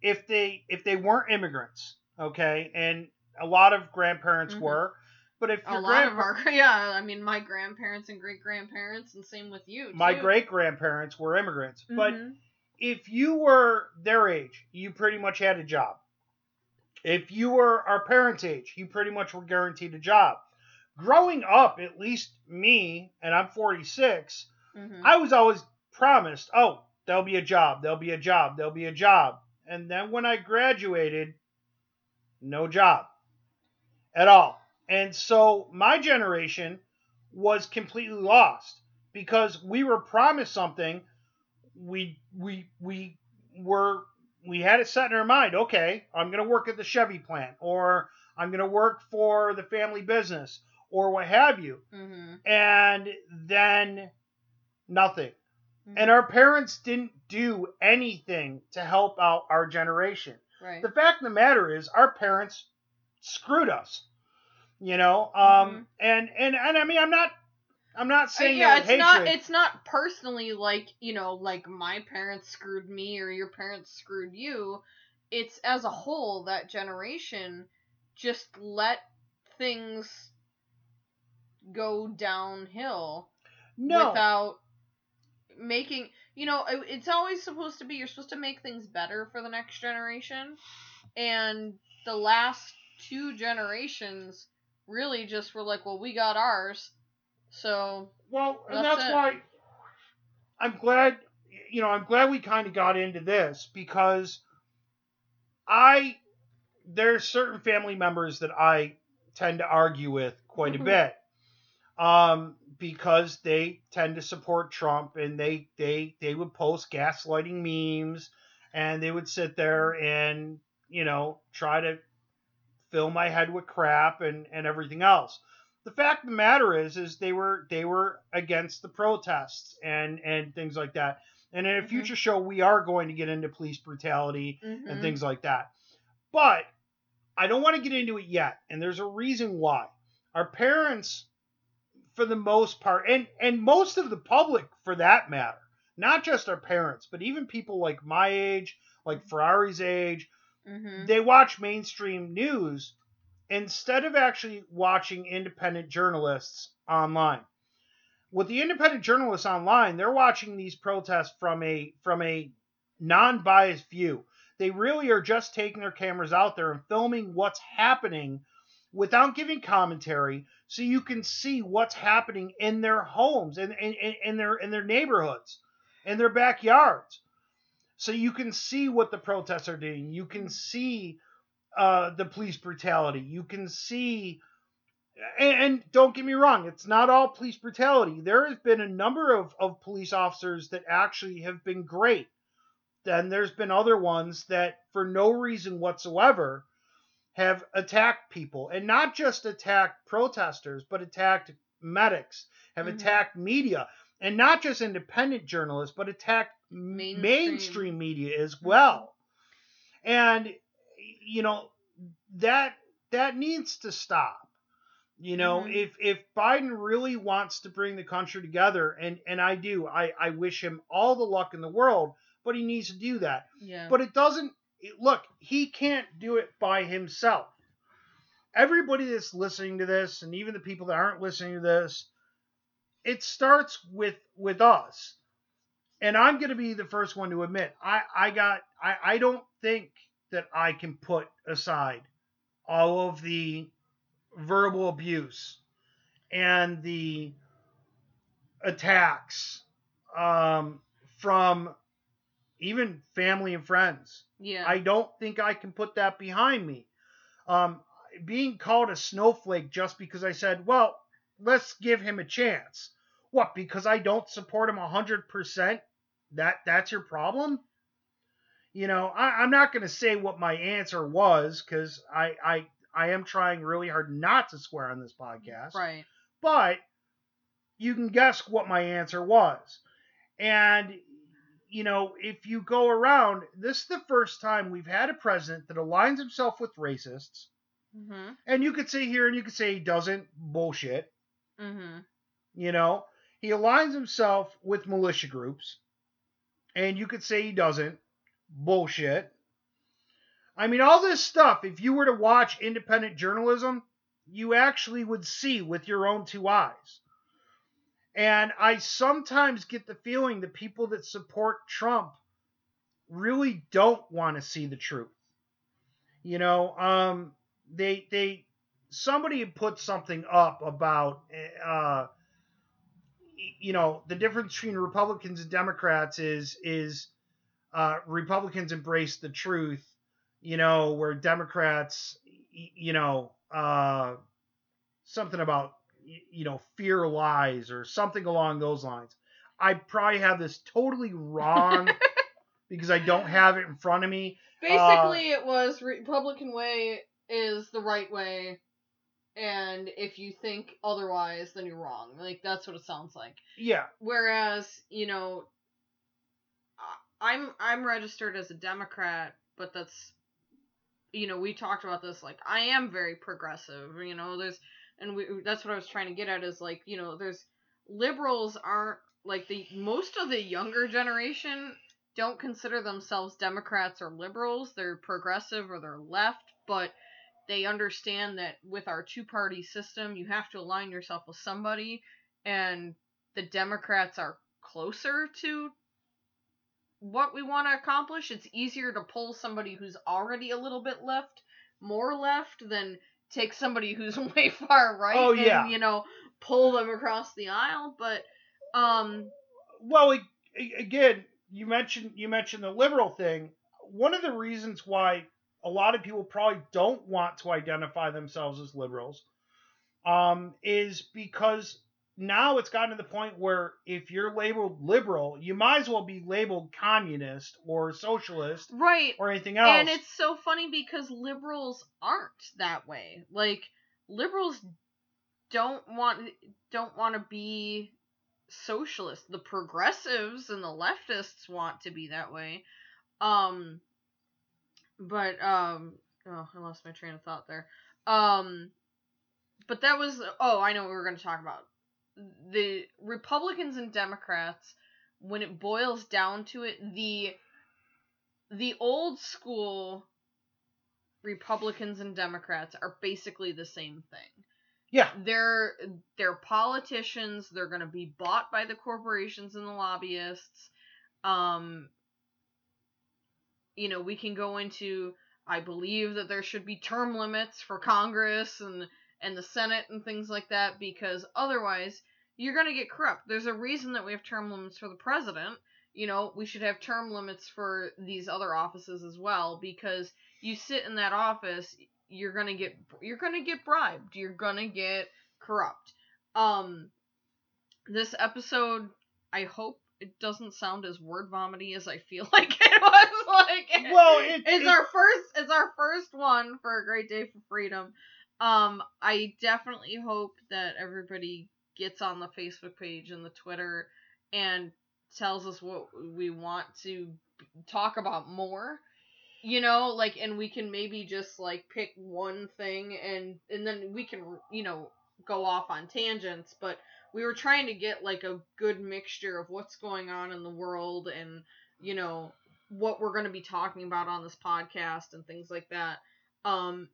if they if they weren't immigrants, okay, and a lot of grandparents Mhm. were, but if A lot of our yeah, I mean my grandparents and great grandparents and same with you. my great grandparents were immigrants, but Mhm. if you were their age, you pretty much had a job. If you were our parents' age, you pretty much were guaranteed a job. Growing up, at least me, and I'm 46, Mhm. I was always promised, oh, there'll be a job, there'll be a job, there'll be a job. And then when I graduated, no job at all. And so my generation was completely lost because we were promised something. We we we were we had it set in our mind, okay, I'm going to work at the Chevy plant or I'm going to work for the family business or what have you. Mhm. And then nothing. Mhm. And our parents didn't do anything to help out our generation. right. The fact of the matter is, our parents screwed us. You know, um, Mhm. and and and I mean, I'm not, I'm not Uh, saying yeah, it's with not it's not personally like, you know, like my parents screwed me or your parents screwed you. It's as a whole that generation just let things go downhill no, without making, you know, it's always supposed to be you're supposed to make things better for the next generation. And the last two generations really just were like, well, we got ours. So, well, and that's that's why I'm glad. You know, I'm glad we kind of got into this because I there's certain family members that I tend to argue with quite a bit. Um, because they tend to support Trump and they they they would post gaslighting memes and they would sit there and you know try to fill my head with crap and and everything else. The fact of the matter is is they were they were against the protests and and things like that. And in a Mhm. future show we are going to get into police brutality mhm. and things like that. But I don't want to get into it yet, and there's a reason why. Our parents, for the most part, and and most of the public for that matter, not just our parents, but even people like my age, like Ferrari's age, Mhm. they watch mainstream news instead of actually watching independent journalists online. With the independent journalists online, they're watching these protests from a from a non-biased view. They really are just taking their cameras out there and filming what's happening without giving commentary so you can see what's happening in their homes and in, in, in their in their neighborhoods in their backyards. So you can see what the protests are doing. You can see uh, the police brutality. You can see and, and don't get me wrong it's not all police brutality. There has been a number of, of police officers that actually have been great. Then there's been other ones that for no reason whatsoever have attacked people and not just attacked protesters but attacked medics have Mhm. attacked media and not just independent journalists, but attacked mainstream, Mainstream. media as well. And you know that that needs to stop. You know, Mhm. if if Biden really wants to bring the country together, and and I do, I I wish him all the luck in the world, but he needs to do that. Yeah. But it doesn't look, he can't do it by himself. Everybody that's listening to this, and even the people that aren't listening to this, it starts with with us. And I'm gonna be the first one to admit, I, I got I, I don't think that I can put aside all of the verbal abuse and the attacks um, from even family and friends. yeah. I don't think I can put that behind me. Um, being called a snowflake just because I said, well, let's give him a chance. What? Because I don't support him hundred percent? That that's your problem? You know, I, I'm not going to say what my answer was because I, I I am trying really hard not to swear on this podcast right. but you can guess what my answer was. And, you know, if you go around, this is the first time we've had a president that aligns himself with racists. Mm-hmm. And you could say here and you could say he doesn't. Bullshit. Mm-hmm. You know, he aligns himself with militia groups. And you could say he doesn't. Bullshit. I mean, all this stuff, if you were to watch independent journalism, you actually would see with your own two eyes. And I sometimes get the feeling that people that support Trump really don't want to see the truth. You know, um, they they somebody put something up about uh, you know the difference between Republicans and Democrats is is uh, Republicans embrace the truth, you know, where Democrats, you know, uh, something about you know fear lies or something along those lines. I probably have this totally wrong because I don't have it in front of me. Basically, it was Republican way is the right way, and if you think otherwise, then you're wrong. Like that's what it sounds like. Yeah, Whereas, you know, I'm I'm registered as a Democrat, but that's you know, we talked about this like I am very progressive, you know, there's and we that's what I was trying to get at is like, you know, there's liberals aren't like the most of the younger generation don't consider themselves Democrats or liberals. They're progressive or they're left, but they understand that with our two party system, you have to align yourself with somebody, and the Democrats are closer to what we want to accomplish. It's easier to pull somebody who's already a little bit left, more left, than take somebody who's way far right Oh, yeah. and, you know, pull them across the aisle. But, um, well, again, you mentioned you mentioned the liberal thing. One of the reasons why a lot of people probably don't want to identify themselves as liberals um, is because now it's gotten to the point where if you're labeled liberal, you might as well be labeled communist or socialist right. or anything else. And it's so funny because liberals aren't that way. Like liberals don't want don't want to be socialist. The progressives and the leftists want to be that way. Um but um oh, I lost my train of thought there. Um but that was oh, I know what we were going to talk about. The Republicans and Democrats when it boils down to it, the the old school Republicans and Democrats are basically the same thing. yeah, They're they're politicians. They're going to be bought by the corporations and the lobbyists. Um, you know, we can go into. I believe that there should be term limits for Congress and and the Senate and things like that because otherwise you're going to get corrupt. There's a reason that we have term limits for the president. You know, we should have term limits for these other offices as well because you sit in that office, you're going to get you're going to get bribed. You're going to get corrupt. Um this episode, I hope it doesn't sound as word vomity as I feel like it was like well, it, it's it- our first it's our first one for a great day for freedom um i definitely hope that everybody gets on the facebook page and the twitter and tells us what we want to talk about more you know like and we can maybe just like pick one thing and and then we can you know go off on tangents but we were trying to get like a good mixture of what's going on in the world and you know what we're going to be talking about on this podcast and things like that. Um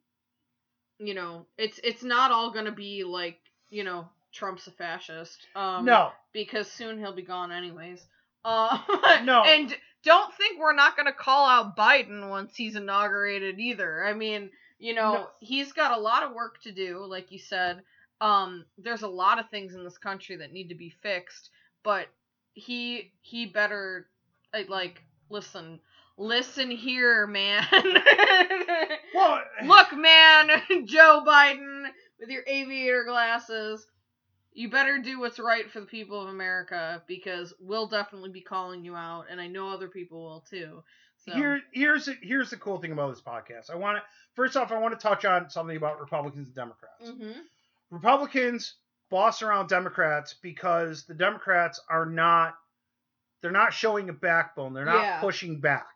you know it's it's not all going to be like you know trump's a fascist um no, because soon he'll be gone anyways uh No. and don't think we're not going to call out biden once he's inaugurated either i mean you know No. he's got a lot of work to do like you said um there's a lot of things in this country that need to be fixed but he he better like listen listen here man well, look man joe biden with your aviator glasses you better do what's right for the people of america because we'll definitely be calling you out and i know other people will too so Here, here's here's the cool thing about this podcast. I want to first off, I want to touch on something about Republicans and Democrats. Mhm. Republicans boss around Democrats because the Democrats are not they're not showing a backbone. They're not Yeah. pushing back.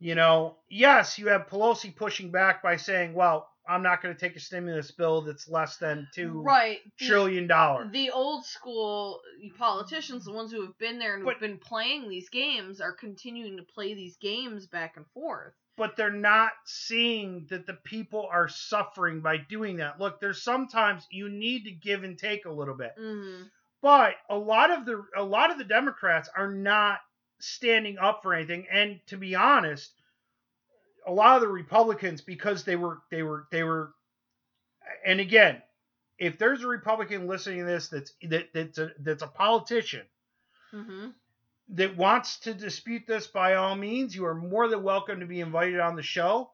You know, yes, you have Pelosi pushing back by saying, "Well, I'm not going to take a stimulus bill that's less than two right trillion dollars." the old school politicians, the ones who have been there and But- who've been playing these games, are continuing to play these games back and forth. but they're not seeing that the people are suffering by doing that. Look, there's sometimes you need to give and take a little bit. hmm But a lot of the a lot of the Democrats are not standing up for anything and to be honest, a lot of the Republicans because they were they were they were and again, if there's a Republican listening to this that's that, that's a that's a politician hmm that wants to dispute this, by all means, you are more than welcome to be invited on the show.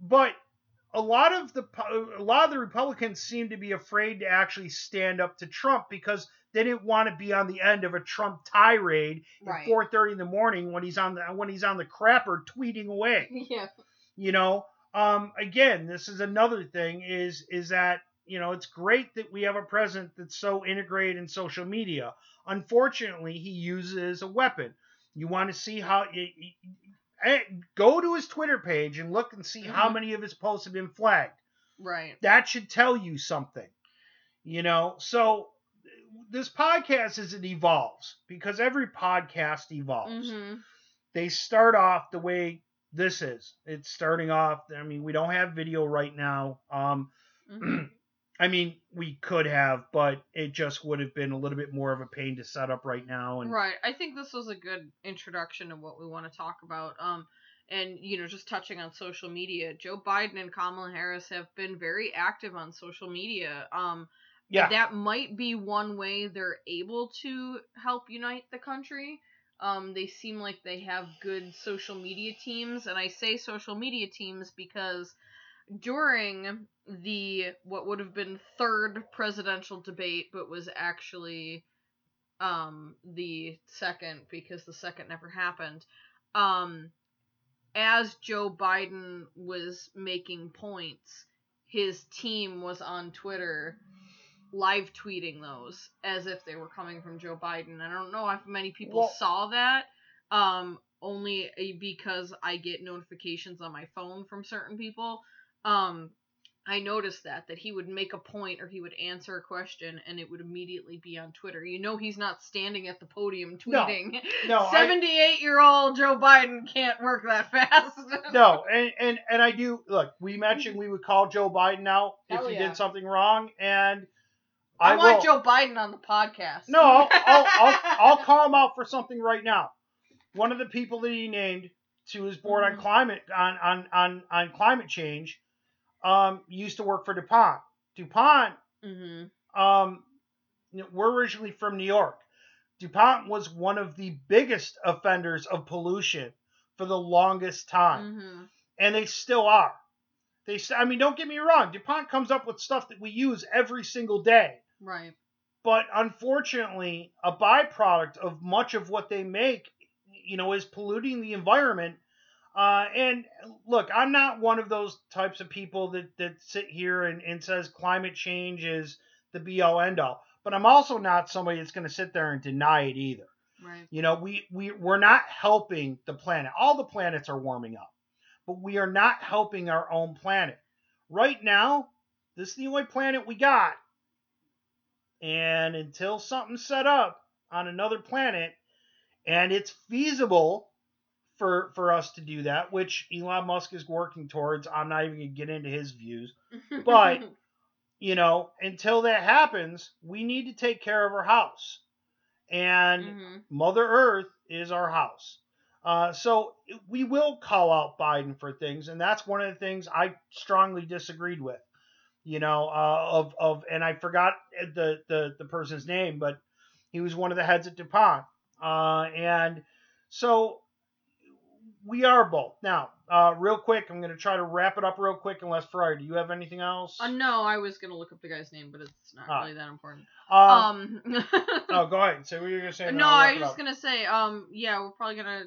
But a lot of the a lot of the Republicans seem to be afraid to actually stand up to Trump because they didn't want to be on the end of a Trump tirade Right. at 4:30 in the morning when he's on the when he's on the crapper tweeting away Yeah. you know um again this is another thing is is that you know it's great that we have a president that's so integrated in social media unfortunately he uses it as a weapon you want to see how y- eh, go to his twitter page and look and see how Mhm. many of his posts have been flagged Right. that should tell you something you know so this podcast as it evolves because every podcast evolves hmm they start off the way this is. It's starting off. I mean, we don't have video right now. Um, hmm I mean, we could have, but it just would have been a little bit more of a pain to set up right now. And Right. I think this was a good introduction to what we want to talk about. Um, and you know, just touching on social media, Joe Biden and Kamala Harris have been very active on social media. Um, yeah, that might be one way they're able to help unite the country. Um, they seem like they have good social media teams, and I say social media teams because during the what would have been third presidential debate, but was actually um, the second because the second never happened. Um, as Joe Biden was making points, his team was on Twitter live tweeting those as if they were coming from Joe Biden. I don't know if many people Well- saw that. Um, only uh, because I get notifications on my phone from certain people. Um, I noticed that that he would make a point or he would answer a question and it would immediately be on Twitter. You know he's not standing at the podium No. tweeting. no, I, 78 year old Joe Biden can't work that fast. no, and, and and I do look. We mentioned we would call Joe Biden out if he yeah. did something wrong, and I, I, want will. Joe Biden on the podcast. No, I'll, I'll, I'll, I'll call him out for something right now. One of the people that he named to his board on Mhm. climate on, on, on, on climate change um, used to work for DuPont. DuPont, hmm um, we're originally from New York. DuPont was one of the biggest offenders of pollution for the longest time, hmm and they still are. They, I mean, don't get me wrong. DuPont comes up with stuff that we use every single day Right. but unfortunately, a byproduct of much of what they make, you know, is polluting the environment. Uh, and look, I'm not one of those types of people that, that sit here and, and says climate change is the be all end all. but I'm also not somebody that's going to sit there and deny it either. Right. You know, we, we we're not helping the planet. All the planets are warming up, but we are not helping our own planet. Right now, this is the only planet we got. And until something's set up on another planet and it's feasible for for us to do that, which Elon Musk is working towards, I'm not even gonna get into his views. But you know, until that happens, we need to take care of our house. And Mhm. Mother Earth is our house. Uh, so we will call out Biden for things, and that's one of the things I strongly disagreed with. You know, uh, of of, and I forgot the the the person's name, but he was one of the heads at DuPont, uh, and so we are both now. Uh, real quick, I'm going to try to wrap it up real quick. Unless Ferrari, do you have anything else? Uh, no, I was gonna look up the guy's name, but it's not Ah. really that important. Um, Um. oh, go ahead. Say what you're going to say. no, I was just gonna say, um, yeah, we're probably gonna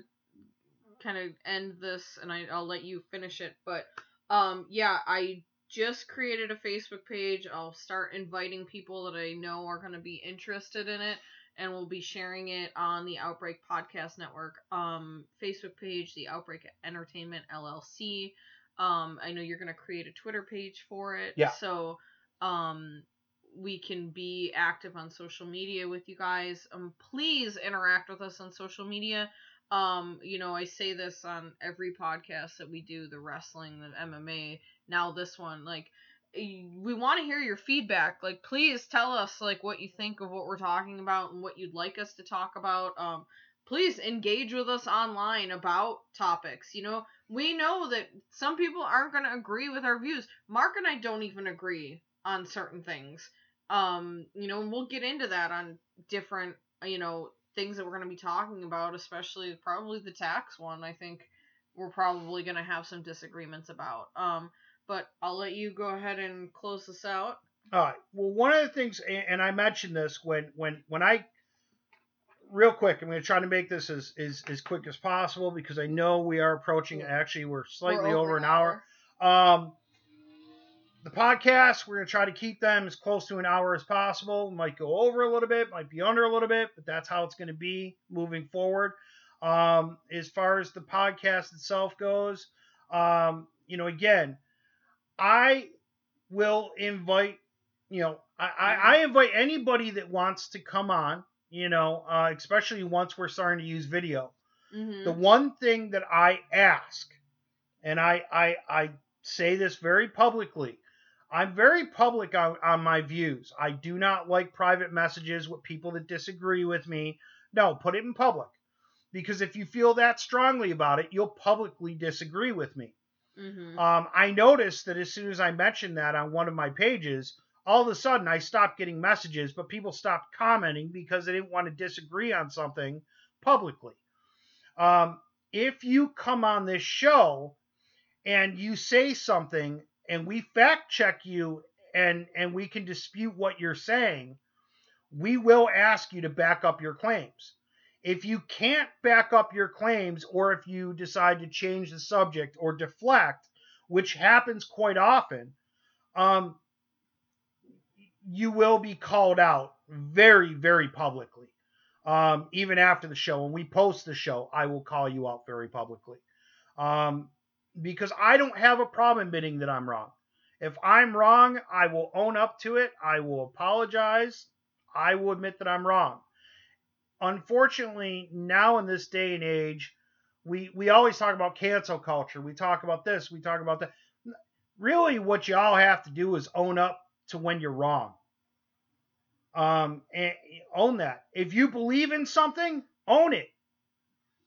kind of end this, and I, I'll let you finish it. But, um, yeah, I just created a Facebook page. I'll start inviting people that I know are gonna be interested in it, and we'll be sharing it on the Outbreak Podcast Network, um, Facebook page, the Outbreak Entertainment LLC. Um, I know you're gonna create a Twitter page for it. Yeah. So, um, we can be active on social media with you guys. Um, please interact with us on social media. Um, you know, I say this on every podcast that we do, the wrestling, the MMA, now this one, like we want to hear your feedback. Like please tell us like what you think of what we're talking about and what you'd like us to talk about. Um, please engage with us online about topics. You know, we know that some people aren't going to agree with our views. Marc and I don't even agree on certain things um you know and we'll get into that on different you know things that we're going to be talking about especially probably the tax one i think we're probably going to have some disagreements about um but i'll let you go ahead and close this out All right. Well, one of the things, and I mentioned this when when when I, real quick, I'm going to try to make this as, as as quick as possible because I know we are approaching. Actually, we're slightly We're over, an hour. Um, the podcast, we're going to try to keep them as close to an hour as possible. Might go over a little bit, might be under a little bit, but that's how it's going to be moving forward. Um, as far as the podcast itself goes, um, you know, again, I will invite, you know, I, I, I invite anybody that wants to come on, you know, uh, especially once we're starting to use video. mm-hmm. The one thing that I ask, and I, I, I say this very publicly, I'm very public on, on my views. I do not like private messages with people that disagree with me. No, put it in public. Because if you feel that strongly about it, you'll publicly disagree with me. Mm-hmm. Um, I noticed that as soon as I mentioned that on one of my pages, all of a sudden I stopped getting messages, but people stopped commenting because they didn't want to disagree on something publicly. Um, if you come on this show and you say something and we fact check you and and we can dispute what you're saying, we will ask you to back up your claims. If you can't back up your claims or if you decide to change the subject or deflect, which happens quite often, um, you will be called out very, very publicly. Um, even after the show, when we post the show, I will call you out very publicly. Um, because I don't have a problem admitting that I'm wrong. If I'm wrong, I will own up to it. I will apologize. I will admit that I'm wrong. Unfortunately, now in this day and age, we we always talk about cancel culture. We talk about this. We talk about that. Really, what y'all have to do is own up to when you're wrong. Um, and own that. If you believe in something, own it.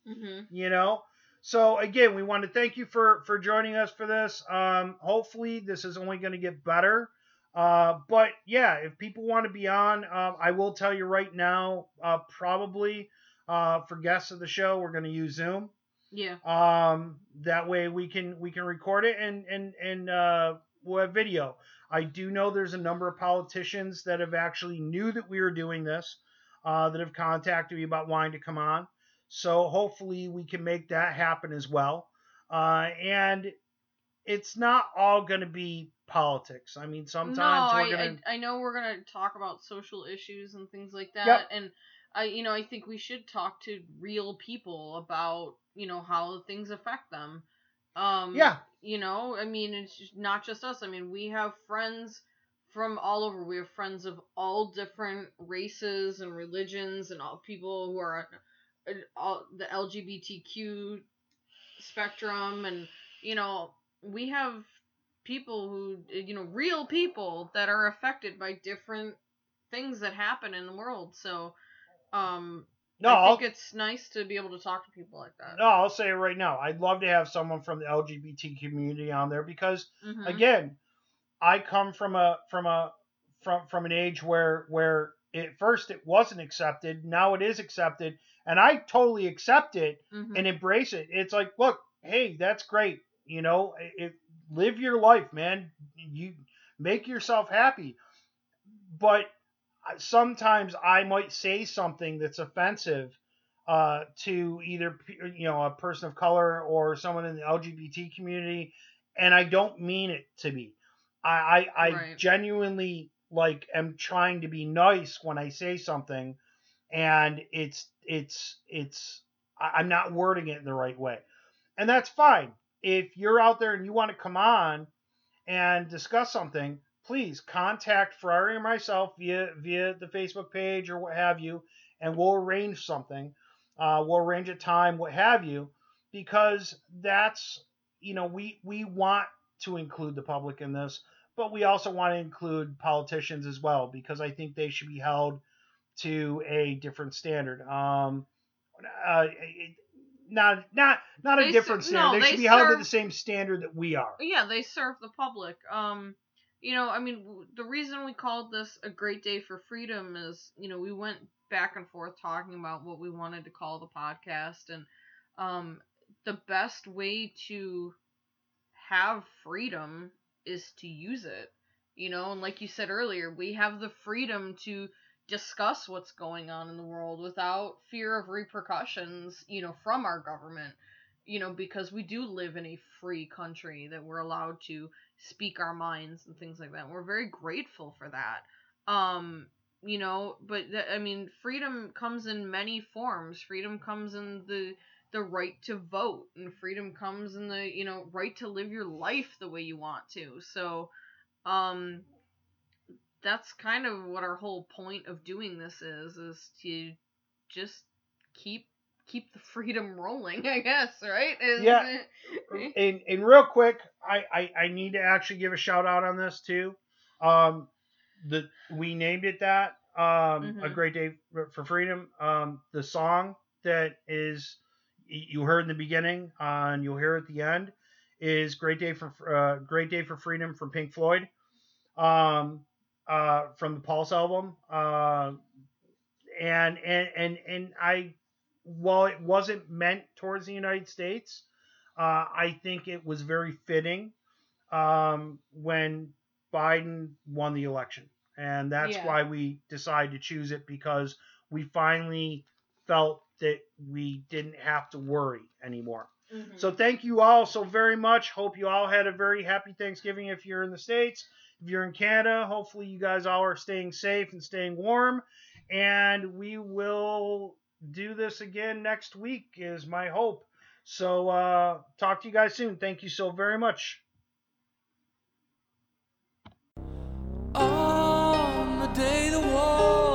Mm-hmm. You know. So again, we want to thank you for for joining us for this. Um, hopefully, this is only going to get better. Uh, but yeah, if people want to be on, um, I will tell you right now, uh, probably uh, for guests of the show, we're going to use Zoom. yeah Um, that way we can we can record it and and and uh, we'll have video. I do know there's a number of politicians that have actually knew that we were doing this, uh, that have contacted me about wanting to come on. So hopefully we can make that happen as well. Uh, and it's not all going to be politics. I mean, sometimes no, we're I, gonna. I I know we're gonna talk about social issues and things like that, Yep. and I you know I think we should talk to real people about you know how things affect them. Um, Yeah. You know, I mean, it's just not just us. I mean, we have friends from all over. We have friends of all different races and religions, and all people who are all the LGBTQ spectrum, and you know, we have people who you know real people that are affected by different things that happen in the world so um no, i I'll, think it's nice to be able to talk to people like that no, I'll say it right now. I'd love to have someone from the LGBT community on there because Mhm. again, I come from a from a from from an age where where at first it wasn't accepted, now it is accepted, and I totally accept it Mhm. and embrace it. It's like, look, hey, that's great. You know, it, live your life, man. You make yourself happy. But sometimes I might say something that's offensive uh, to either you know a person of color or someone in the LGBT community, and I don't mean it to be. I I, I Right. genuinely like am trying to be nice when I say something, and it's it's it's I'm not wording it in the right way, and that's fine. If you're out there and you want to come on and discuss something, please contact Ferrari or myself via via the Facebook page or what have you, and we'll arrange something. Uh, we'll arrange a time, what have you, because that's you know we we want to include the public in this, but we also want to include politicians as well because I think they should be held to a different standard. Um, uh, it- not not not a They different ser- standard. no, they, they should be held to the same standard that we are. yeah they serve the public um you know i mean w- the reason we called this a great day for freedom is you know we went back and forth talking about what we wanted to call the podcast and um the best way to have freedom is to use it you know and like you said earlier we have the freedom to discuss what's going on in the world without fear of repercussions you know from our government you know because we do live in a free country that we're allowed to speak our minds and things like that. We're very grateful for that. Um you know but th- i mean freedom comes in many forms. Freedom comes in the the right to vote and freedom comes in the you know right to live your life the way you want to. So um that's kind of what our whole point of doing this is is to just keep keep the freedom rolling i guess right Is Yeah. it- and and real quick, I, I I need to actually give a shout out on this too. Um, the we named it that. Um, a Mhm. great day for for freedom. Um, the song that is you heard in the beginning, uh, and you'll hear at the end, is "Great Day for uh, Great Day for Freedom" from Pink Floyd. Um, uh, from the Pulse album. Uh, and and and and I, while it wasn't meant towards the United States, uh, I think it was very fitting um, when Biden won the election, and that's Yeah. why we decided to choose it because we finally felt that we didn't have to worry anymore. Mhm. So thank you all so very much. Hope you all had a very happy Thanksgiving if you're in the States. If you're in Canada, hopefully you guys all are staying safe and staying warm. And we will do this again next week is my hope. So uh talk to you guys soon. Thank you so very much. On the day the war